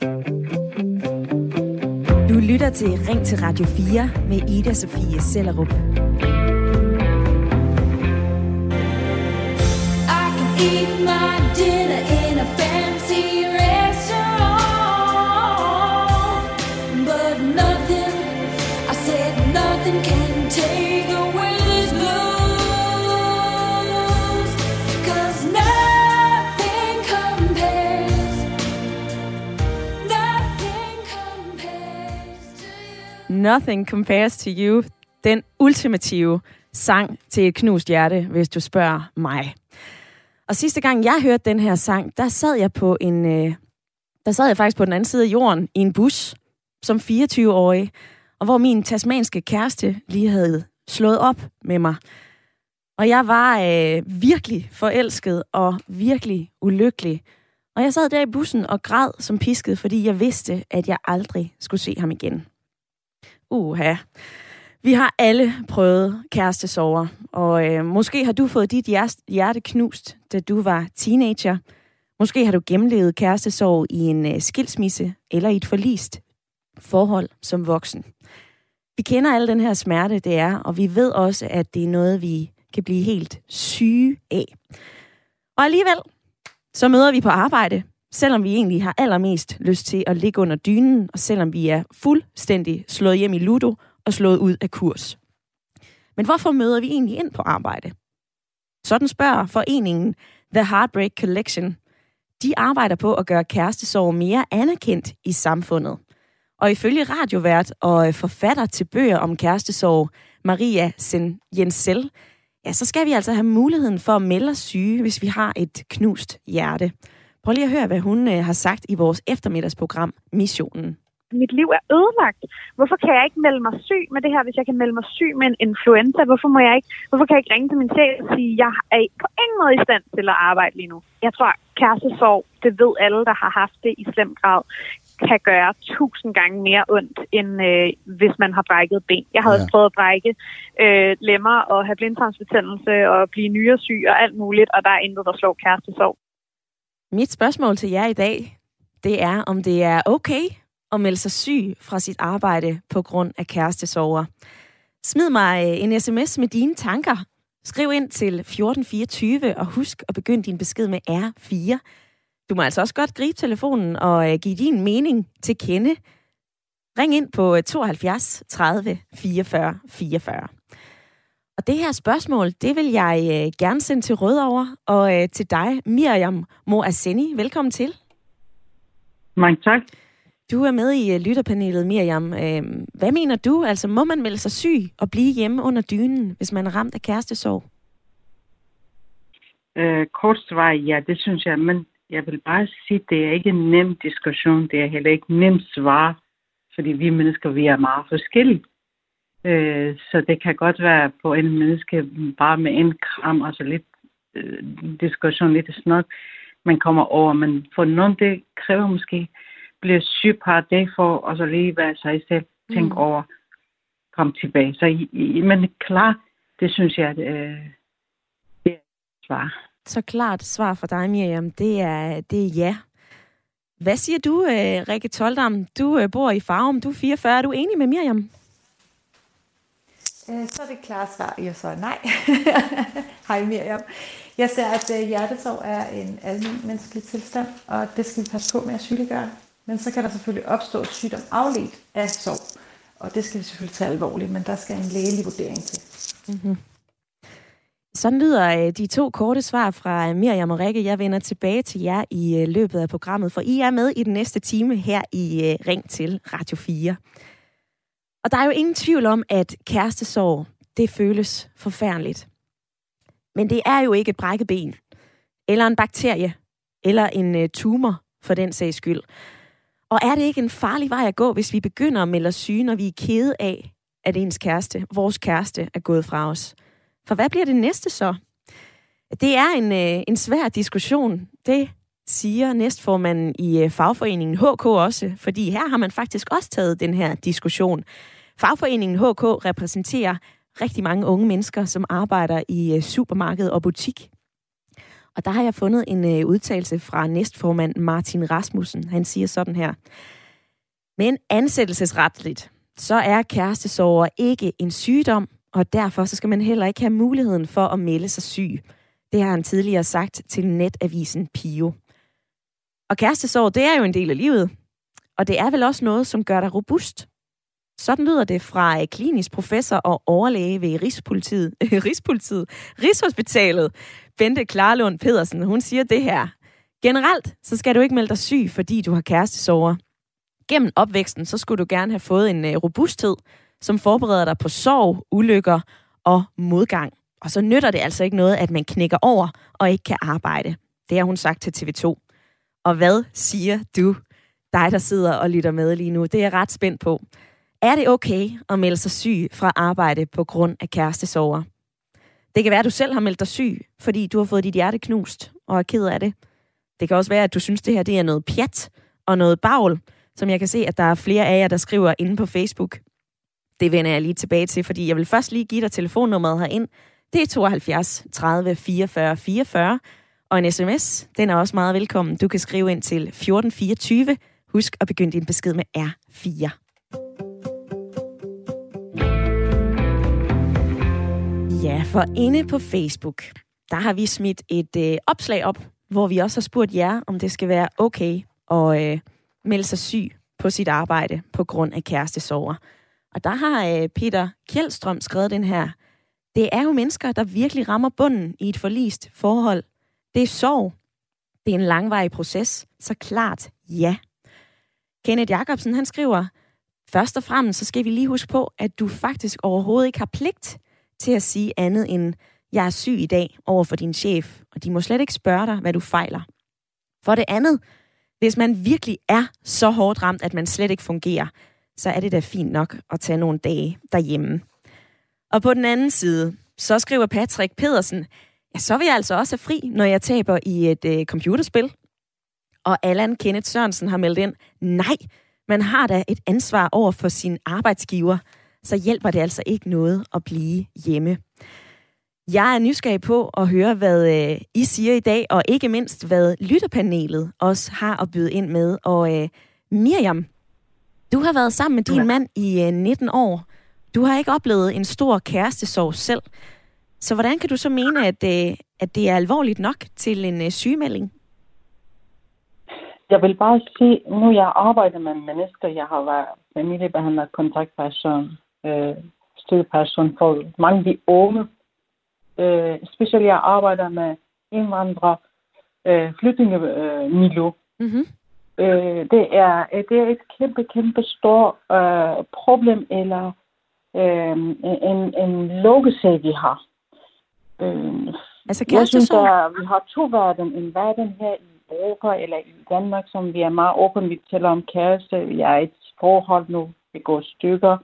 Du lytter til Ring til Radio 4 med Ida Sofie Sellerup. I can eat my dinner in a fancy restaurant, but nothing, I said nothing can Nothing compares to you. Den ultimative sang til et knust hjerte, hvis du spørger mig. Og sidste gang jeg hørte den her sang, der sad jeg på en øh, der sad jeg faktisk på den anden side af jorden i en bus som 24-årig, og hvor min tasmanske kæreste lige havde slået op med mig. Og jeg var øh, virkelig forelsket og virkelig ulykkelig. Og jeg sad der i bussen og græd som pisket, fordi jeg vidste, at jeg aldrig skulle se ham igen. Uha. Vi har alle prøvet kærestesover, og øh, måske har du fået dit hjerte knust, da du var teenager. Måske har du gennemlevet kærestesorg i en øh, skilsmisse eller i et forlist forhold som voksen. Vi kender alle den her smerte, det er, og vi ved også, at det er noget, vi kan blive helt syge af. Og alligevel, så møder vi på arbejde, selvom vi egentlig har allermest lyst til at ligge under dynen, og selvom vi er fuldstændig slået hjem i ludo og slået ud af kurs. Men hvorfor møder vi egentlig ind på arbejde? Sådan spørger foreningen The Heartbreak Collection. De arbejder på at gøre kærestesorg mere anerkendt i samfundet. Og ifølge radiovært og forfatter til bøger om kærestesorg, Maria Sen Jensel, ja, så skal vi altså have muligheden for at melde os syge, hvis vi har et knust hjerte. Prøv lige at høre, hvad hun øh, har sagt i vores eftermiddagsprogram Missionen. mit liv er ødelagt. Hvorfor kan jeg ikke melde mig syg med det her, hvis jeg kan melde mig syg med en influenza? Hvorfor, må jeg ikke, hvorfor kan jeg ikke ringe til min chef og sige, at jeg er på ingen måde i stand til at arbejde lige nu? Jeg tror, kærestesorg, det ved alle, der har haft det i slem grad, kan gøre tusind gange mere ondt, end øh, hvis man har brækket ben. Jeg har ja. også prøvet at brække øh, lemmer og have blindtarmsbetændelse og blive nyresyg og alt muligt, og der er intet, der slår kærestesorg. Mit spørgsmål til jer i dag, det er, om det er okay at melde sig syg fra sit arbejde på grund af kærestesover. Smid mig øh, en sms med dine tanker. Skriv ind til 1424, og husk at begynde din besked med R4. Du må altså også godt gribe telefonen og øh, give din mening til kende. Ring ind på 72 30 44 44. Og det her spørgsmål, det vil jeg øh, gerne sende til Rødovre, og øh, til dig, Miriam Moaseni. Velkommen til. Mange tak. Du er med i uh, lytterpanelet, Miriam. Øh, hvad mener du? Altså, må man melde sig syg og blive hjemme under dynen, hvis man er ramt af kærestesorg? Øh, kort svar, ja, det synes jeg. Men jeg vil bare sige, det er ikke en nem diskussion. Det er heller ikke nemt svar, fordi vi mennesker, vi er meget forskellige. Øh, så det kan godt være på en menneske bare med en kram, altså lidt øh, diskussion, lidt snak, man kommer over. Men for nogen, det kræver måske blive syg par dage for, og så lige være sig selv, tænke mm. over, komme tilbage. Så, i, i, men klar, det synes jeg, øh, det er svar. Så klart svar fra dig, Miriam, det er, det er ja. Hvad siger du, øh, Rikke Toldam? Du øh, bor i Farum, du er 44. Er du enig med Miriam? Øh, så er det klare svar, jeg så nej. Hej Miriam. Jeg ser, at øh, hjertesorg er en almindelig menneskelig tilstand, og det skal vi passe på med at sygeliggøre. Men så kan der selvfølgelig opstå sygdom afledt af sorg, og det skal vi selvfølgelig tage alvorligt, men der skal en lægelig vurdering til. Mm-hmm. Sådan lyder øh, de to korte svar fra Miriam og Rikke. Jeg vender tilbage til jer i løbet af programmet, for I er med i den næste time her i Ring til Radio 4. Og der er jo ingen tvivl om, at kærestesorg, det føles forfærdeligt. Men det er jo ikke et brækket ben, eller en bakterie, eller en øh, tumor for den sags skyld. Og er det ikke en farlig vej at gå, hvis vi begynder at melde os syge, når vi er kede af, at ens kæreste, vores kæreste, er gået fra os? For hvad bliver det næste så? Det er en, øh, en svær diskussion. Det siger næstformanden i øh, fagforeningen HK også, fordi her har man faktisk også taget den her diskussion. Fagforeningen HK repræsenterer rigtig mange unge mennesker, som arbejder i øh, supermarked og butik. Og der har jeg fundet en øh, udtalelse fra næstformand Martin Rasmussen. Han siger sådan her. Men ansættelsesretligt, så er kærestesover ikke en sygdom, og derfor så skal man heller ikke have muligheden for at melde sig syg. Det har han tidligere sagt til netavisen Pio. Og kærestesorg, det er jo en del af livet. Og det er vel også noget, som gør dig robust. Sådan lyder det fra klinisk professor og overlæge ved Rigspolitiet, Rigspolitiet, Rigshospitalet, Bente Klarlund Pedersen. Hun siger det her. Generelt, så skal du ikke melde dig syg, fordi du har kærestesover. Gennem opvæksten, så skulle du gerne have fået en øh, robusthed, som forbereder dig på sorg, ulykker og modgang. Og så nytter det altså ikke noget, at man knækker over og ikke kan arbejde. Det har hun sagt til TV2. Og hvad siger du, dig der sidder og lytter med lige nu? Det er jeg ret spændt på. Er det okay at melde sig syg fra arbejde på grund af kærestesover? Det kan være, at du selv har meldt dig syg, fordi du har fået dit hjerte knust og er ked af det. Det kan også være, at du synes, det her det er noget pjat og noget bagl, som jeg kan se, at der er flere af jer, der skriver inde på Facebook. Det vender jeg lige tilbage til, fordi jeg vil først lige give dig telefonnummeret herind. Det er 72 30 44 44, og en sms, den er også meget velkommen. Du kan skrive ind til 1424. Husk at begynde din besked med R4. Ja, for inde på Facebook, der har vi smidt et øh, opslag op, hvor vi også har spurgt jer, om det skal være okay at øh, melde sig syg på sit arbejde på grund af kærestesover. Og der har øh, Peter Kjeldstrøm skrevet den her. Det er jo mennesker, der virkelig rammer bunden i et forlist forhold. Det er sorg. Det er en langvarig proces, så klart ja. Kenneth Jacobsen, han skriver, først og fremmest så skal vi lige huske på, at du faktisk overhovedet ikke har pligt til at sige andet end, jeg er syg i dag over for din chef, og de må slet ikke spørge dig, hvad du fejler. For det andet, hvis man virkelig er så hårdt ramt, at man slet ikke fungerer, så er det da fint nok at tage nogle dage derhjemme. Og på den anden side, så skriver Patrick Pedersen, ja, så vil jeg altså også have fri, når jeg taber i et øh, computerspil. Og Allan Kenneth Sørensen har meldt ind, nej, man har da et ansvar over for sin arbejdsgiver, så hjælper det altså ikke noget at blive hjemme. Jeg er nysgerrig på at høre, hvad øh, I siger i dag, og ikke mindst, hvad lytterpanelet også har at byde ind med. Og øh, Miriam, du har været sammen med din ja. mand i øh, 19 år. Du har ikke oplevet en stor kærestesorg selv. Så hvordan kan du så mene, at, øh, at det er alvorligt nok til en øh, sygemelding? Jeg vil bare sige, nu jeg arbejder med mennesker, jeg har været familiebehandler, kontaktperson, øh, støtteperson for mange af de unge. Øh, specielt jeg arbejder med indvandrere, øh, flygtningemiljø. Øh, mm-hmm. øh, det, er, det er et kæmpe, kæmpe stort øh, problem, eller øh, en, en lukkesag, vi har. Øh, altså jeg synes, at vi har to verden. En verden her i Europa eller i Danmark, som vi er meget åbne. Vi taler om kæreste. Vi er et forhold nu. Vi går stykker.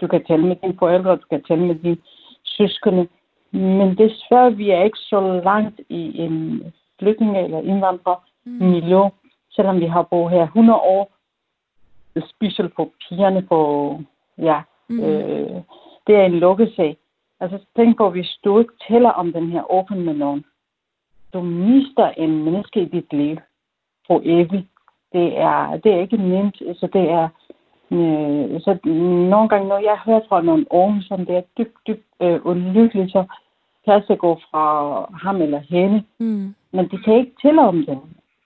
Du kan tale med dine forældre, du kan tale med dine søskende. Men desværre, vi er ikke så langt i en flygtning- eller indvandrermiljø, mm. selvom vi har boet her 100 år. Specielt for pigerne, for ja, mm. øh, det er en lukkesag. Altså tænk på, hvis du ikke tæller om den her åben med nogen, du mister en menneske i dit liv for evigt. Det er, det er ikke nemt. Så det er, øh, så nogle gange, når jeg hører fra nogle unge, som det er dybt, dybt øh, ulykkeligt, så kan jeg gå fra ham eller hende. Mm. Men de kan ikke tælle om det.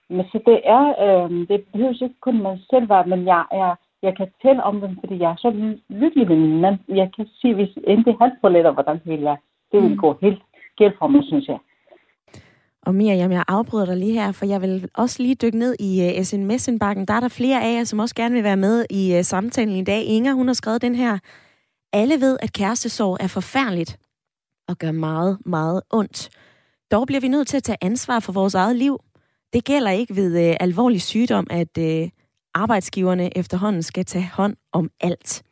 Men så det er, øh, det behøver ikke kun mig selv være, men jeg er, jeg kan tælle om dem, fordi jeg er så lykkelig med min mand. Jeg kan sige, hvis endelig han får lidt hvordan det vil være, det vil mm. gå helt galt for mig, synes jeg. Og Miriam, jeg afbryder dig lige her, for jeg vil også lige dykke ned i uh, øh, SMS-indbakken. Der er der flere af jer, som også gerne vil være med i uh, samtalen i dag. Inger, hun har skrevet den her. Alle ved, at kærestesorg er forfærdeligt og gør meget, meget ondt. Dog bliver vi nødt til at tage ansvar for vores eget liv. Det gælder ikke ved uh, alvorlig sygdom, at uh, arbejdsgiverne efterhånden skal tage hånd om alt.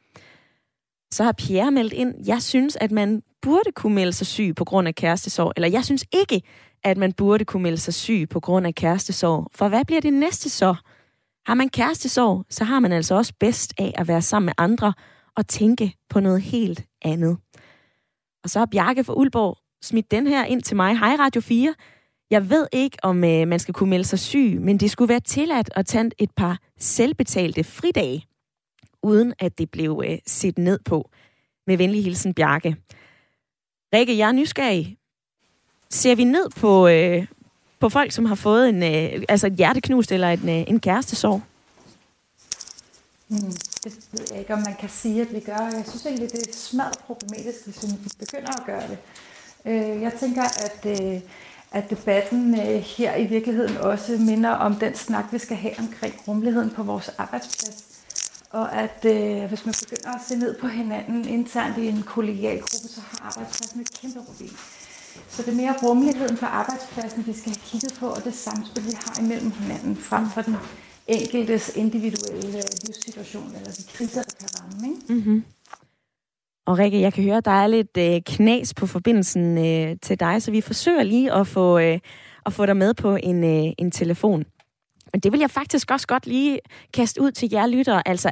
Så har Pierre meldt ind, jeg synes, at man burde kunne melde sig syg på grund af kærestesorg, eller jeg synes ikke, at man burde kunne melde sig syg på grund af kærestesorg. For hvad bliver det næste så? Har man kærestesorg, så har man altså også bedst af at være sammen med andre og tænke på noget helt andet. Og så har Bjarke fra Ulborg smidt den her ind til mig. Hej Radio 4. Jeg ved ikke, om øh, man skal kunne melde sig syg, men det skulle være tilladt at tage et par selvbetalte fridage, uden at det blev øh, set ned på. Med venlig hilsen, Bjarke. Rikke, jeg er nysgerrig. Ser vi ned på, øh, på folk, som har fået en, øh, altså et hjerteknust eller en, øh, en kærestesorg? Hmm, det ved jeg ikke, om man kan sige, at vi gør. Jeg synes egentlig, det er smadret problematisk, hvis vi begynder at gøre det. Øh, jeg tænker, at, øh, at debatten øh, her i virkeligheden også minder om den snak, vi skal have omkring rummeligheden på vores arbejdsplads. Og at øh, hvis man begynder at se ned på hinanden internt i en kollegial gruppe, så har arbejdspladsen et kæmpe problem. Så det er mere rummeligheden på arbejdspladsen, vi skal have kigget på, og det samspil, vi har imellem hinanden, frem for den enkeltes individuelle øh, livssituation, eller de kriser, der kan ramme. Ikke? Mm-hmm. Og Rikke, jeg kan høre, at der er lidt øh, knas på forbindelsen øh, til dig, så vi forsøger lige at få, øh, at få dig med på en, øh, en telefon. Men det vil jeg faktisk også godt lige kaste ud til jer lyttere. Altså,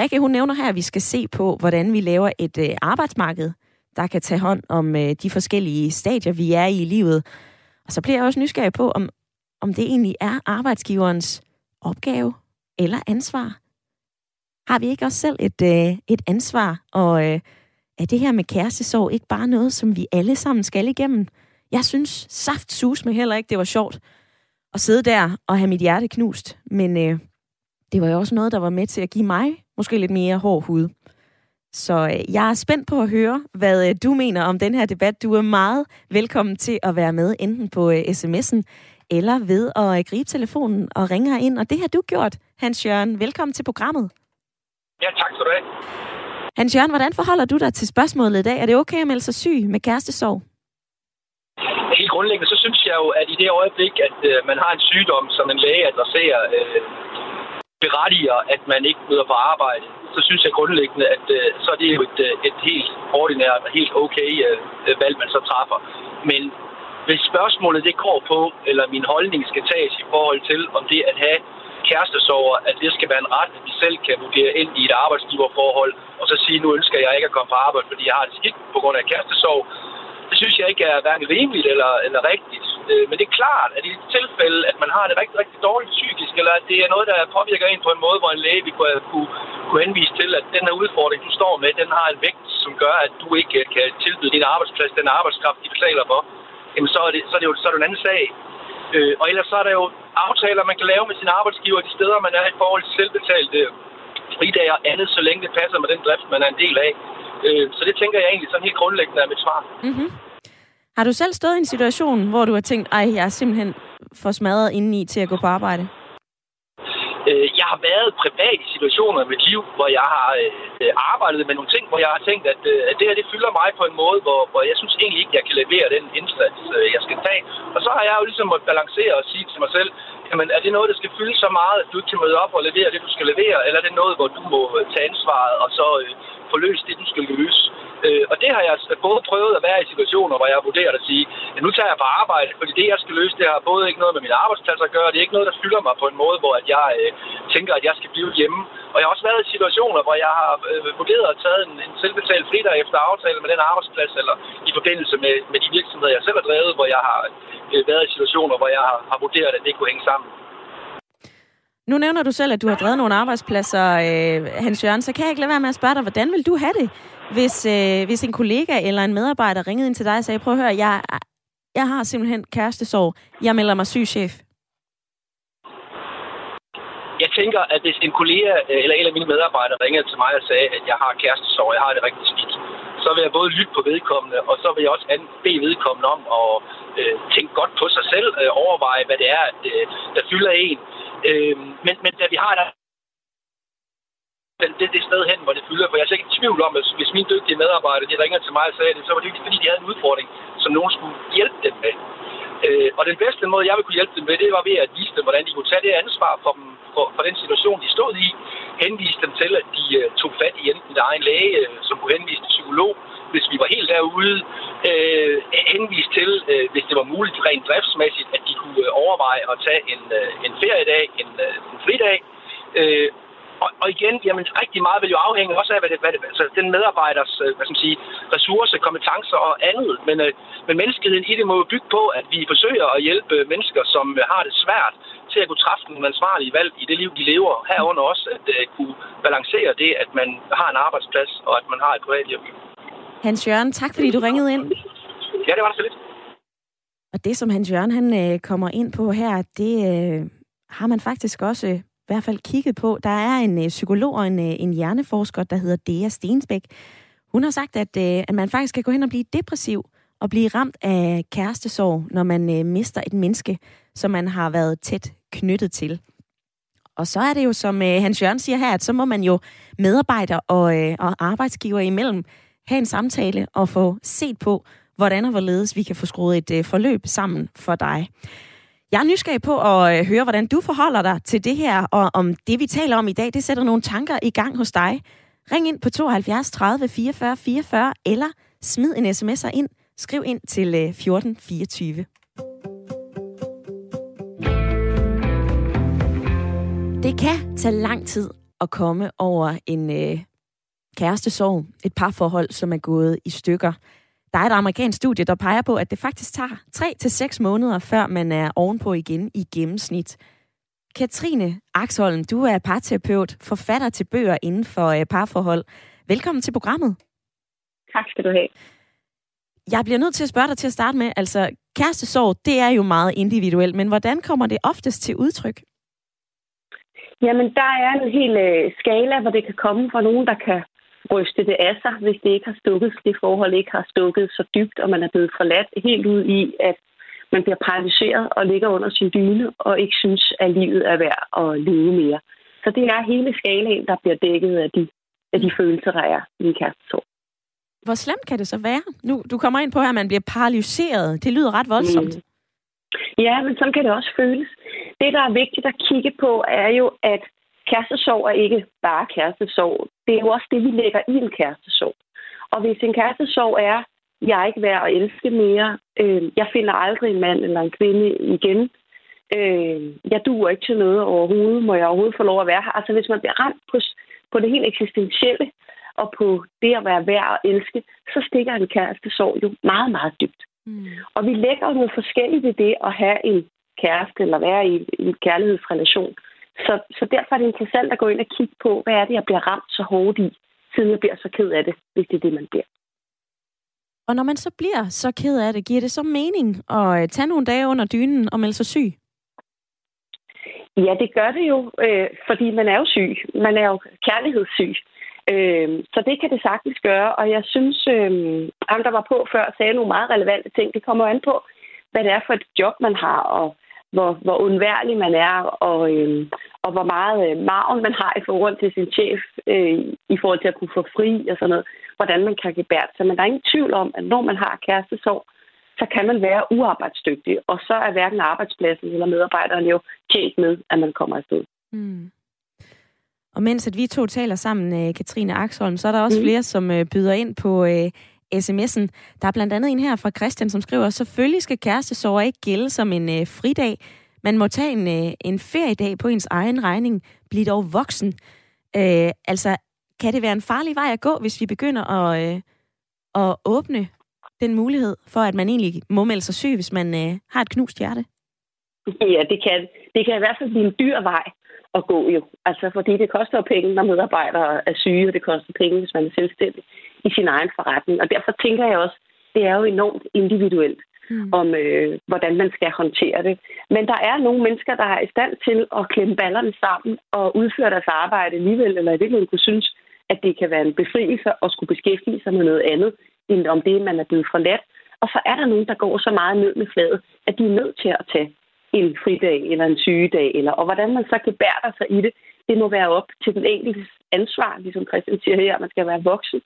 Rikke, hun nævner her, at vi skal se på, hvordan vi laver et øh, arbejdsmarked, der kan tage hånd om øh, de forskellige stadier, vi er i i livet. Og så bliver jeg også nysgerrig på, om, om det egentlig er arbejdsgiverens opgave eller ansvar. Har vi ikke også selv et, øh, et ansvar? Og øh, er det her med kærestesorg ikke bare noget, som vi alle sammen skal igennem? Jeg synes saft sus med heller ikke, det var sjovt at sidde der og have mit hjerte knust. Men øh, det var jo også noget, der var med til at give mig måske lidt mere hård hud. Så øh, jeg er spændt på at høre, hvad øh, du mener om den her debat. Du er meget velkommen til at være med, enten på øh, sms'en eller ved at øh, gribe telefonen og ringe ind. Og det har du gjort, Hans Jørgen. Velkommen til programmet. Ja, tak skal du have. Hans Jørgen, hvordan forholder du dig til spørgsmålet i dag? Er det okay at melde sig syg med kærestesorg? Helt grundlæggende, så synes jeg jo, at i det øjeblik, at øh, man har en sygdom, som en læge adresserer, øh, berettiger, at man ikke møder på arbejde, så synes jeg grundlæggende, at øh, så er det jo et, øh, et helt ordinært og helt okay øh, valg, man så træffer. Men hvis spørgsmålet det går på, eller min holdning skal tages i forhold til, om det at have kærestesover, at det skal være en ret, at vi selv kan vurdere ind i et arbejdsgiverforhold, og så sige, nu ønsker jeg ikke at komme på arbejde, fordi jeg har det skidt på grund af kærestesorg. Det synes jeg ikke er hverken rimeligt eller, eller rigtigt. Øh, men det er klart, at i et tilfælde, at man har det rigtig, rigtig dårligt psykisk, eller at det er noget, der påvirker en på en måde, hvor en læge vil kunne, kunne henvise til, at den her udfordring, du står med, den har en vægt, som gør, at du ikke kan tilbyde din arbejdsplads, den arbejdskraft, de betaler for, jamen så er det, så er det jo så er det en anden sag. Øh, og ellers så er der jo aftaler, man kan lave med sin arbejdsgiver de steder, man er i forhold til selvbetalte fridage og andet, så længe det passer med den drift, man er en del af. Øh, så det tænker jeg egentlig sådan helt grundlæggende er mit svar. Mm-hmm. Har du selv stået i en situation, hvor du har tænkt, ej, jeg er simpelthen for smadret indeni til at gå på arbejde? Øh, jeg har været privat i situationer i mit liv, hvor jeg har øh, arbejdet med nogle ting, hvor jeg har tænkt, at, øh, at det her det fylder mig på en måde, hvor, hvor jeg synes egentlig ikke, jeg kan levere den indsats, øh, jeg skal tage. Og så har jeg jo ligesom måttet balancere og sige til mig selv, jamen er det noget, der skal fylde så meget, at du ikke kan møde op og levere det, du skal levere, eller er det noget, hvor du må øh, tage ansvaret og så øh, få løst det, du skal løse? Øh, og det har jeg altså både prøvet at være i situationer, hvor jeg har vurderet at sige, at nu tager jeg på arbejde, fordi det, jeg skal løse, det har både ikke noget med min arbejdsplads at gøre, det er ikke noget, der fylder mig på en måde, hvor at jeg øh, tænker, at jeg skal blive hjemme. Og jeg har også været i situationer, hvor jeg har øh, vurderet at tage en, en selvbetalt fridag efter aftale med den arbejdsplads, eller i forbindelse med, med de virksomheder, jeg selv har drevet, hvor jeg har øh, været i situationer, hvor jeg har, har vurderet, at det kunne hænge sammen. Nu nævner du selv, at du har drevet nogle arbejdspladser, øh, Hans Jørgen, så kan jeg ikke lade være med at spørge dig, hvordan vil du have det, hvis, øh, hvis en kollega eller en medarbejder ringede ind til dig og sagde, prøv at høre, jeg, jeg har simpelthen kærestesorg, jeg melder mig syg, chef. Jeg tænker, at hvis en kollega øh, eller en af mine medarbejdere ringede til mig og sagde, at jeg har kærestesorg, jeg har det rigtig skidt, så vil jeg både lytte på vedkommende, og så vil jeg også bede vedkommende om at øh, tænke godt på sig selv, øh, overveje, hvad det er, øh, der fylder en. Øh, men, men da vi har der det, det sted hen, hvor det fylder. For jeg er ikke i tvivl om, at hvis mine dygtige medarbejdere de ringer til mig og sagde det, så var det ikke fordi, de havde en udfordring, som nogen skulle hjælpe dem med. Øh, og den bedste måde, jeg ville kunne hjælpe dem med, det var ved at vise dem, hvordan de kunne tage det ansvar for, dem, for, for den situation, de stod i. Henvise dem til, at de uh, tog fat i enten der egen læge, uh, som kunne henvise til psykolog, hvis vi var helt derude. øh, henvise til, øh, hvis det var muligt rent driftsmæssigt, at de kunne øh, overveje at tage en, øh, en feriedag, en, øh, en fridag. Øh, og, og igen, jamen, rigtig meget vil jo afhænge også af, hvad det, hvad det, altså, den medarbejders øh, hvad skal man sige, ressourcer, kompetencer og andet. Men, øh, men menneskeheden i det må jo bygge på, at vi forsøger at hjælpe mennesker, som øh, har det svært til at kunne træffe nogle ansvarlige valg i det liv, de lever. Herunder også at uh, kunne balancere det, at man har en arbejdsplads og at man har et privatliv. Hans Jørgen, tak fordi du ringede ind. Ja, det var det så lidt. Og det, som Hans Jørgen han, øh, kommer ind på her, det øh, har man faktisk også øh, i hvert fald kigget på. Der er en øh, psykolog og en, øh, en hjerneforsker, der hedder Dea Stensbæk. Hun har sagt, at, øh, at man faktisk kan gå hen og blive depressiv og blive ramt af kærestesorg, når man øh, mister et menneske, som man har været tæt knyttet til. Og så er det jo, som øh, Hans Jørgen siger her, at så må man jo medarbejder og, øh, og arbejdsgiver imellem have en samtale og få set på, hvordan og hvorledes vi kan få skruet et øh, forløb sammen for dig. Jeg er nysgerrig på at øh, høre, hvordan du forholder dig til det her, og om det, vi taler om i dag, det sætter nogle tanker i gang hos dig. Ring ind på 72 30 44 44, eller smid en sms'er ind. Skriv ind til øh, 1424. Det kan tage lang tid at komme over en øh, kærestesorg, et parforhold, som er gået i stykker. Der er et amerikansk studie, der peger på, at det faktisk tager 3 til seks måneder, før man er ovenpå igen i gennemsnit. Katrine Axholm, du er parterapeut, forfatter til bøger inden for øh, parforhold. Velkommen til programmet. Tak skal du have. Jeg bliver nødt til at spørge dig til at starte med, altså kærestesorg, det er jo meget individuelt, men hvordan kommer det oftest til udtryk? Jamen, der er en hel øh, skala, hvor det kan komme fra nogen, der kan ryste det af sig, hvis det ikke har stukket, det forhold ikke har stukket så dybt, og man er blevet forladt helt ud i, at man bliver paralyseret og ligger under sin dyne, og ikke synes, at livet er værd at leve mere. Så det er hele skalaen, der bliver dækket af de, af de følelser, der er i en kærestesorg. Hvor slemt kan det så være? Nu, du kommer ind på, at man bliver paralyseret. Det lyder ret voldsomt. Mm. Ja, men sådan kan det også føles. Det, der er vigtigt at kigge på, er jo, at kærestesorg er ikke bare kærestesorg. Det er jo også det, vi lægger i en kærestesorg. Og hvis en kærestesorg er, jeg er ikke værd at elske mere, øh, jeg finder aldrig en mand eller en kvinde igen, øh, jeg duer ikke til noget overhovedet, må jeg overhovedet få lov at være her. Altså hvis man bliver ramt på, på det helt eksistentielle, og på det at være værd at elske, så stikker en kærestesorg jo meget, meget dybt. Mm. Og vi lægger jo noget forskelligt i det at have en kæreste eller være i en kærlighedsrelation. Så, så derfor er det interessant at gå ind og kigge på, hvad er det, jeg bliver ramt så hårdt i, siden jeg bliver så ked af det, hvis det er det, man bliver. Og når man så bliver så ked af det, giver det så mening at øh, tage nogle dage under dynen og melde sig syg? Ja, det gør det jo, øh, fordi man er jo syg. Man er jo kærlighedssyg. Øh, så det kan det sagtens gøre, og jeg synes, øh, ham der var på før sagde nogle meget relevante ting. Det kommer an på, hvad det er for et job, man har, og hvor, hvor undværlig man er, og, øh, og hvor meget øh, maven man har i forhold til sin chef, øh, i forhold til at kunne få fri og sådan noget, hvordan man kan gebære sig. Men der er ingen tvivl om, at når man har kærestesorg, så kan man være uarbejdsdygtig, og så er hverken arbejdspladsen eller medarbejderen jo tjent med, at man kommer afsted. Mm. Og mens at vi to taler sammen, øh, Katrine Axholm, så er der også mm. flere, som øh, byder ind på øh, sms'en. Der er blandt andet en her fra Christian, som skriver, selvfølgelig skal kærestesorger ikke gælde som en øh, fridag. Man må tage en, øh, en feriedag på ens egen regning. Bliv dog voksen. Øh, altså, kan det være en farlig vej at gå, hvis vi begynder at, øh, at åbne den mulighed for, at man egentlig må melde sig syg, hvis man øh, har et knust hjerte? Ja, det kan, det kan i hvert fald blive en dyr vej at gå jo. Altså, fordi det koster penge, når medarbejdere er syge, og det koster penge, hvis man er selvstændig i sin egen forretning. Og derfor tænker jeg også, det er jo enormt individuelt, mm. om øh, hvordan man skal håndtere det. Men der er nogle mennesker, der er i stand til at klemme ballerne sammen og udføre deres arbejde alligevel, eller i virkeligheden kunne synes, at det kan være en befrielse at skulle beskæftige sig med noget andet, end om det, man er blevet forladt. Og så er der nogen, der går så meget ned med fladet, at de er nødt til at tage en fridag eller en sygedag, eller, og hvordan man så kan bære sig i det, det må være op til den enkeltes ansvar, ligesom Christian siger her, at man skal være voksen,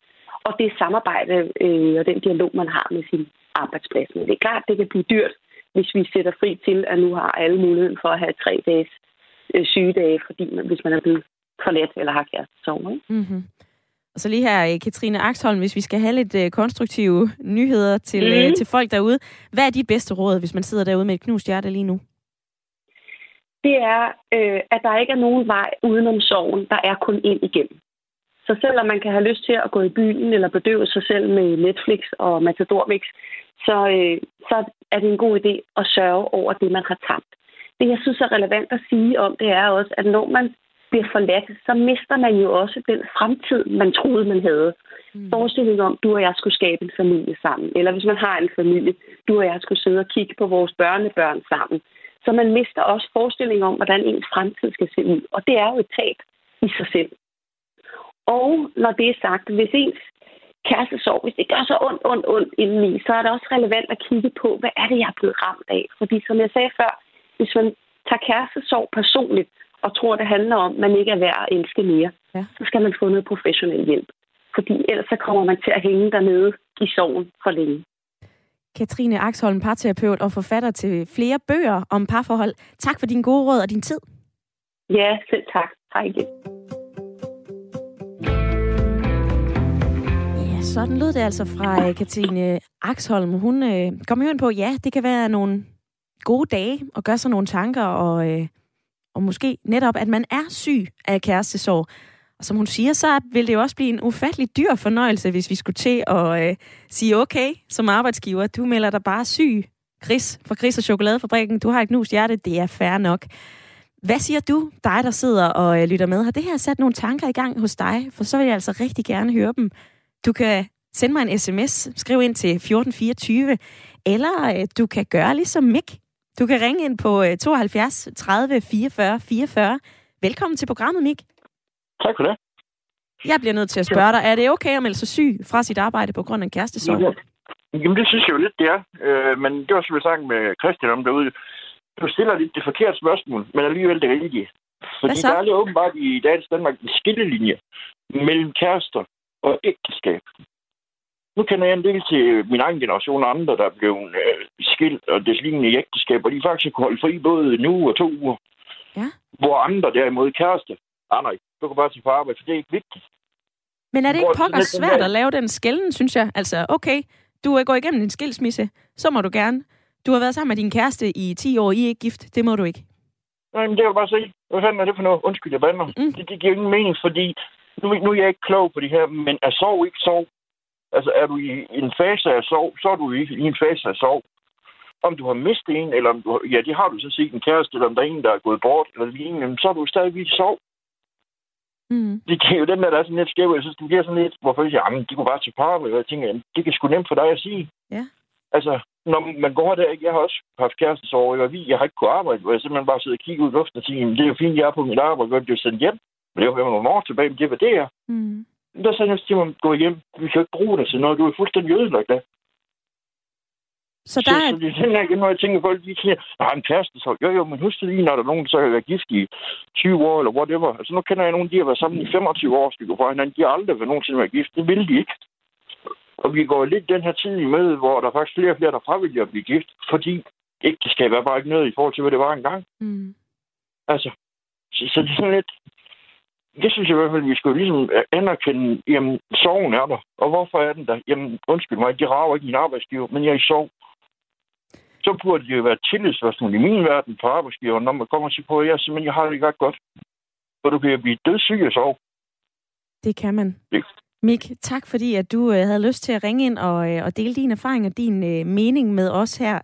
og det samarbejde øh, og den dialog, man har med sin arbejdsplads. Men det er klart, det kan blive dyrt, hvis vi sætter fri til, at nu har alle muligheden for at have tre dages øh, sygedage, fordi man, hvis man er blevet forladt eller har kæreste sove. Mm-hmm. Og så lige her, øh, Katrine Axholm, hvis vi skal have lidt øh, konstruktive nyheder til, mm. øh, til folk derude. Hvad er dit bedste råd, hvis man sidder derude med et knust hjerte lige nu? det er, øh, at der ikke er nogen vej udenom sorgen. Der er kun ind igennem. Så selvom man kan have lyst til at gå i byen eller bedøve sig selv med Netflix og Matador Mix, så, øh, så er det en god idé at sørge over det, man har tabt. Det, jeg synes er relevant at sige om, det er også, at når man bliver forladt, så mister man jo også den fremtid, man troede, man havde. Mm. Forestillingen om, du og jeg skulle skabe en familie sammen. Eller hvis man har en familie, du og jeg skulle sidde og kigge på vores børnebørn sammen. Så man mister også forestillingen om, hvordan ens fremtid skal se ud. Og det er jo et tab i sig selv. Og når det er sagt, hvis ens kærestesorg, hvis det gør så ondt, ondt, ondt indeni, så er det også relevant at kigge på, hvad er det, jeg er blevet ramt af? Fordi som jeg sagde før, hvis man tager kærestesorg personligt, og tror, det handler om, at man ikke er værd at elske mere, ja. så skal man få noget professionel hjælp. Fordi ellers så kommer man til at hænge dernede i sorgen for længe. Katrine Axholm, parterapeut og forfatter til flere bøger om parforhold. Tak for din gode råd og din tid. Ja, selv tak. Hej igen. Sådan lød det altså fra øh, Katrine Axholm. Hun øh, kom jo ind på, ja, det kan være nogle gode dage at gøre sig nogle tanker og, øh, og måske netop, at man er syg af kærestesorg. Og som hun siger, så vil det jo også blive en ufattelig dyr fornøjelse, hvis vi skulle til at øh, sige, okay, som arbejdsgiver, du melder dig bare syg. Gris fra Chris og Chokoladefabrikken, du har et knust hjerte, det er fair nok. Hvad siger du, dig der sidder og øh, lytter med? Har det her sat nogle tanker i gang hos dig? For så vil jeg altså rigtig gerne høre dem. Du kan sende mig en sms, skriv ind til 1424, eller øh, du kan gøre ligesom Mik. Du kan ringe ind på 72 30 44 44. Velkommen til programmet, Mik. Tak for det. Jeg bliver nødt til at spørge dig, er det okay at melde sig syg fra sit arbejde på grund af en kærestesorg? Ja. Jamen, det synes jeg jo lidt, det er. Øh, men det var som jeg sagde med Christian om derude. Du stiller lidt det forkerte spørgsmål, men alligevel det rigtige. Fordi der er åbenbart i dagens Danmark en skillelinje mellem kærester og ægteskab. Nu kender jeg en del til min egen generation og andre, der er blevet øh, skilt og deslignende i ægteskab, og de faktisk kunne holde fri både nu og to uger. Ja. Hvor andre derimod kæreste, ah nej, du kan bare sige på arbejde, for det er ikke vigtigt. Men er det ikke pokker svært at lave den skælden, synes jeg? Altså, okay, du gået igennem en skilsmisse, så må du gerne. Du har været sammen med din kæreste i 10 år, I er ikke gift, det må du ikke. Nej, men det er jo bare se. Hvad fanden er det for noget? Undskyld, jeg bander. Mm. Det, det giver ingen mening, fordi nu, nu er jeg ikke klog på det her, men er sov ikke sov? Altså, er du i en fase af sov, så er du i, i en fase af sov. Om du har mistet en, eller om du, ja, det har du så set en kæreste, eller om der er en, der er gået bort, eller lignende, så er du stadigvæk i sov. Mm. Det kan jo den der, der er sådan lidt skæv. Jeg synes, det bliver sådan lidt, hvorfor jeg siger, de kunne bare tage par med, jeg tænker, det kan sgu nemt for dig at sige. Ja. Altså, når man går der, jeg har også haft kæreste så jeg var vi, jeg har ikke kunnet arbejde, hvor jeg simpelthen bare sidder og kigger ud i luften og siger, det er jo fint, jeg er på mit arbejde, og det er sendt hjem. Men det var jo nogle år tilbage, men det var det her. Mm. Der sagde jeg til mig, gå hjem, vi kan ikke bruge det til noget, du er fuldstændig ødelagt af. Så der er... Så, så det er sådan igen, når jeg tænker, folk de siger, nej, en kæreste, så jo, jo, men husk lige, når der er nogen, der så har været gift i 20 år, eller whatever. Altså, nu kender jeg nogen, de har været sammen i 25 år, skal gå fra hinanden. De har aldrig været nogensinde været gift. Det vil de ikke. Og vi går lidt den her tid i møde, hvor der er faktisk flere og flere, der fravillige at blive gift, fordi ægteskab er bare ikke noget i forhold til, hvad det var engang. Mm. Altså, så, så det er sådan lidt... Det synes jeg i hvert fald, vi skulle ligesom anerkende, jamen, sorgen er der. Og hvorfor er den der? Jamen, undskyld mig, de rager ikke min arbejdsgiver, men jeg er i sorg så burde det jo være tillidsspørgsmål i min verden for arbejdsgiveren, når man kommer og siger på, at jeg simpelthen jeg har det ret godt. For du kan blive dødssyg af sov. Det kan man. Det. Mik, tak fordi at du øh, havde lyst til at ringe ind og, øh, og dele din erfaring og din øh, mening med os her,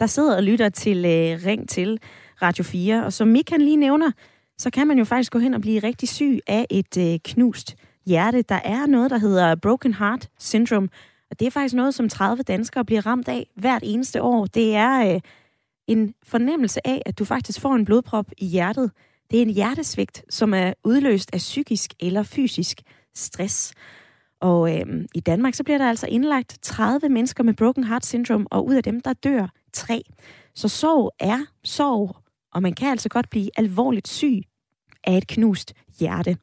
der sidder og lytter til øh, Ring til Radio 4. Og som Mik kan lige nævner, så kan man jo faktisk gå hen og blive rigtig syg af et øh, knust hjerte. Der er noget, der hedder Broken Heart Syndrome, og det er faktisk noget, som 30 danskere bliver ramt af hvert eneste år. Det er øh, en fornemmelse af, at du faktisk får en blodprop i hjertet. Det er en hjertesvigt, som er udløst af psykisk eller fysisk stress. Og øh, i Danmark så bliver der altså indlagt 30 mennesker med broken heart syndrome, og ud af dem der dør tre. Så sorg er sorg, og man kan altså godt blive alvorligt syg af et knust hjerte.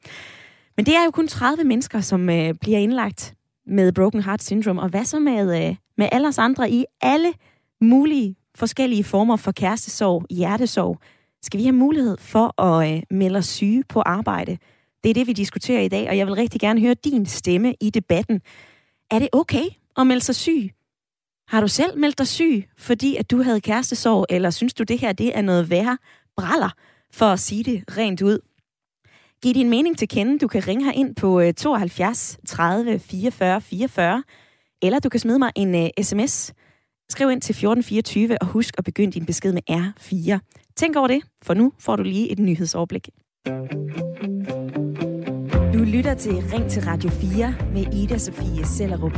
Men det er jo kun 30 mennesker, som øh, bliver indlagt med broken heart syndrome, og hvad så med, øh, med alle os andre i alle mulige forskellige former for kærestesorg, hjertesorg? Skal vi have mulighed for at øh, melde os syge på arbejde? Det er det, vi diskuterer i dag, og jeg vil rigtig gerne høre din stemme i debatten. Er det okay at melde sig syg? Har du selv meldt dig syg, fordi at du havde kærestesorg, eller synes du, det her det er noget værre braller? for at sige det rent ud. Giv din mening til kende. Du kan ringe her ind på 72 30 44 44, eller du kan smide mig en øh, uh, sms. Skriv ind til 1424 og husk at begynde din besked med R4. Tænk over det, for nu får du lige et nyhedsoverblik. Du lytter til Ring til Radio 4 med Ida Sofie Sellerup.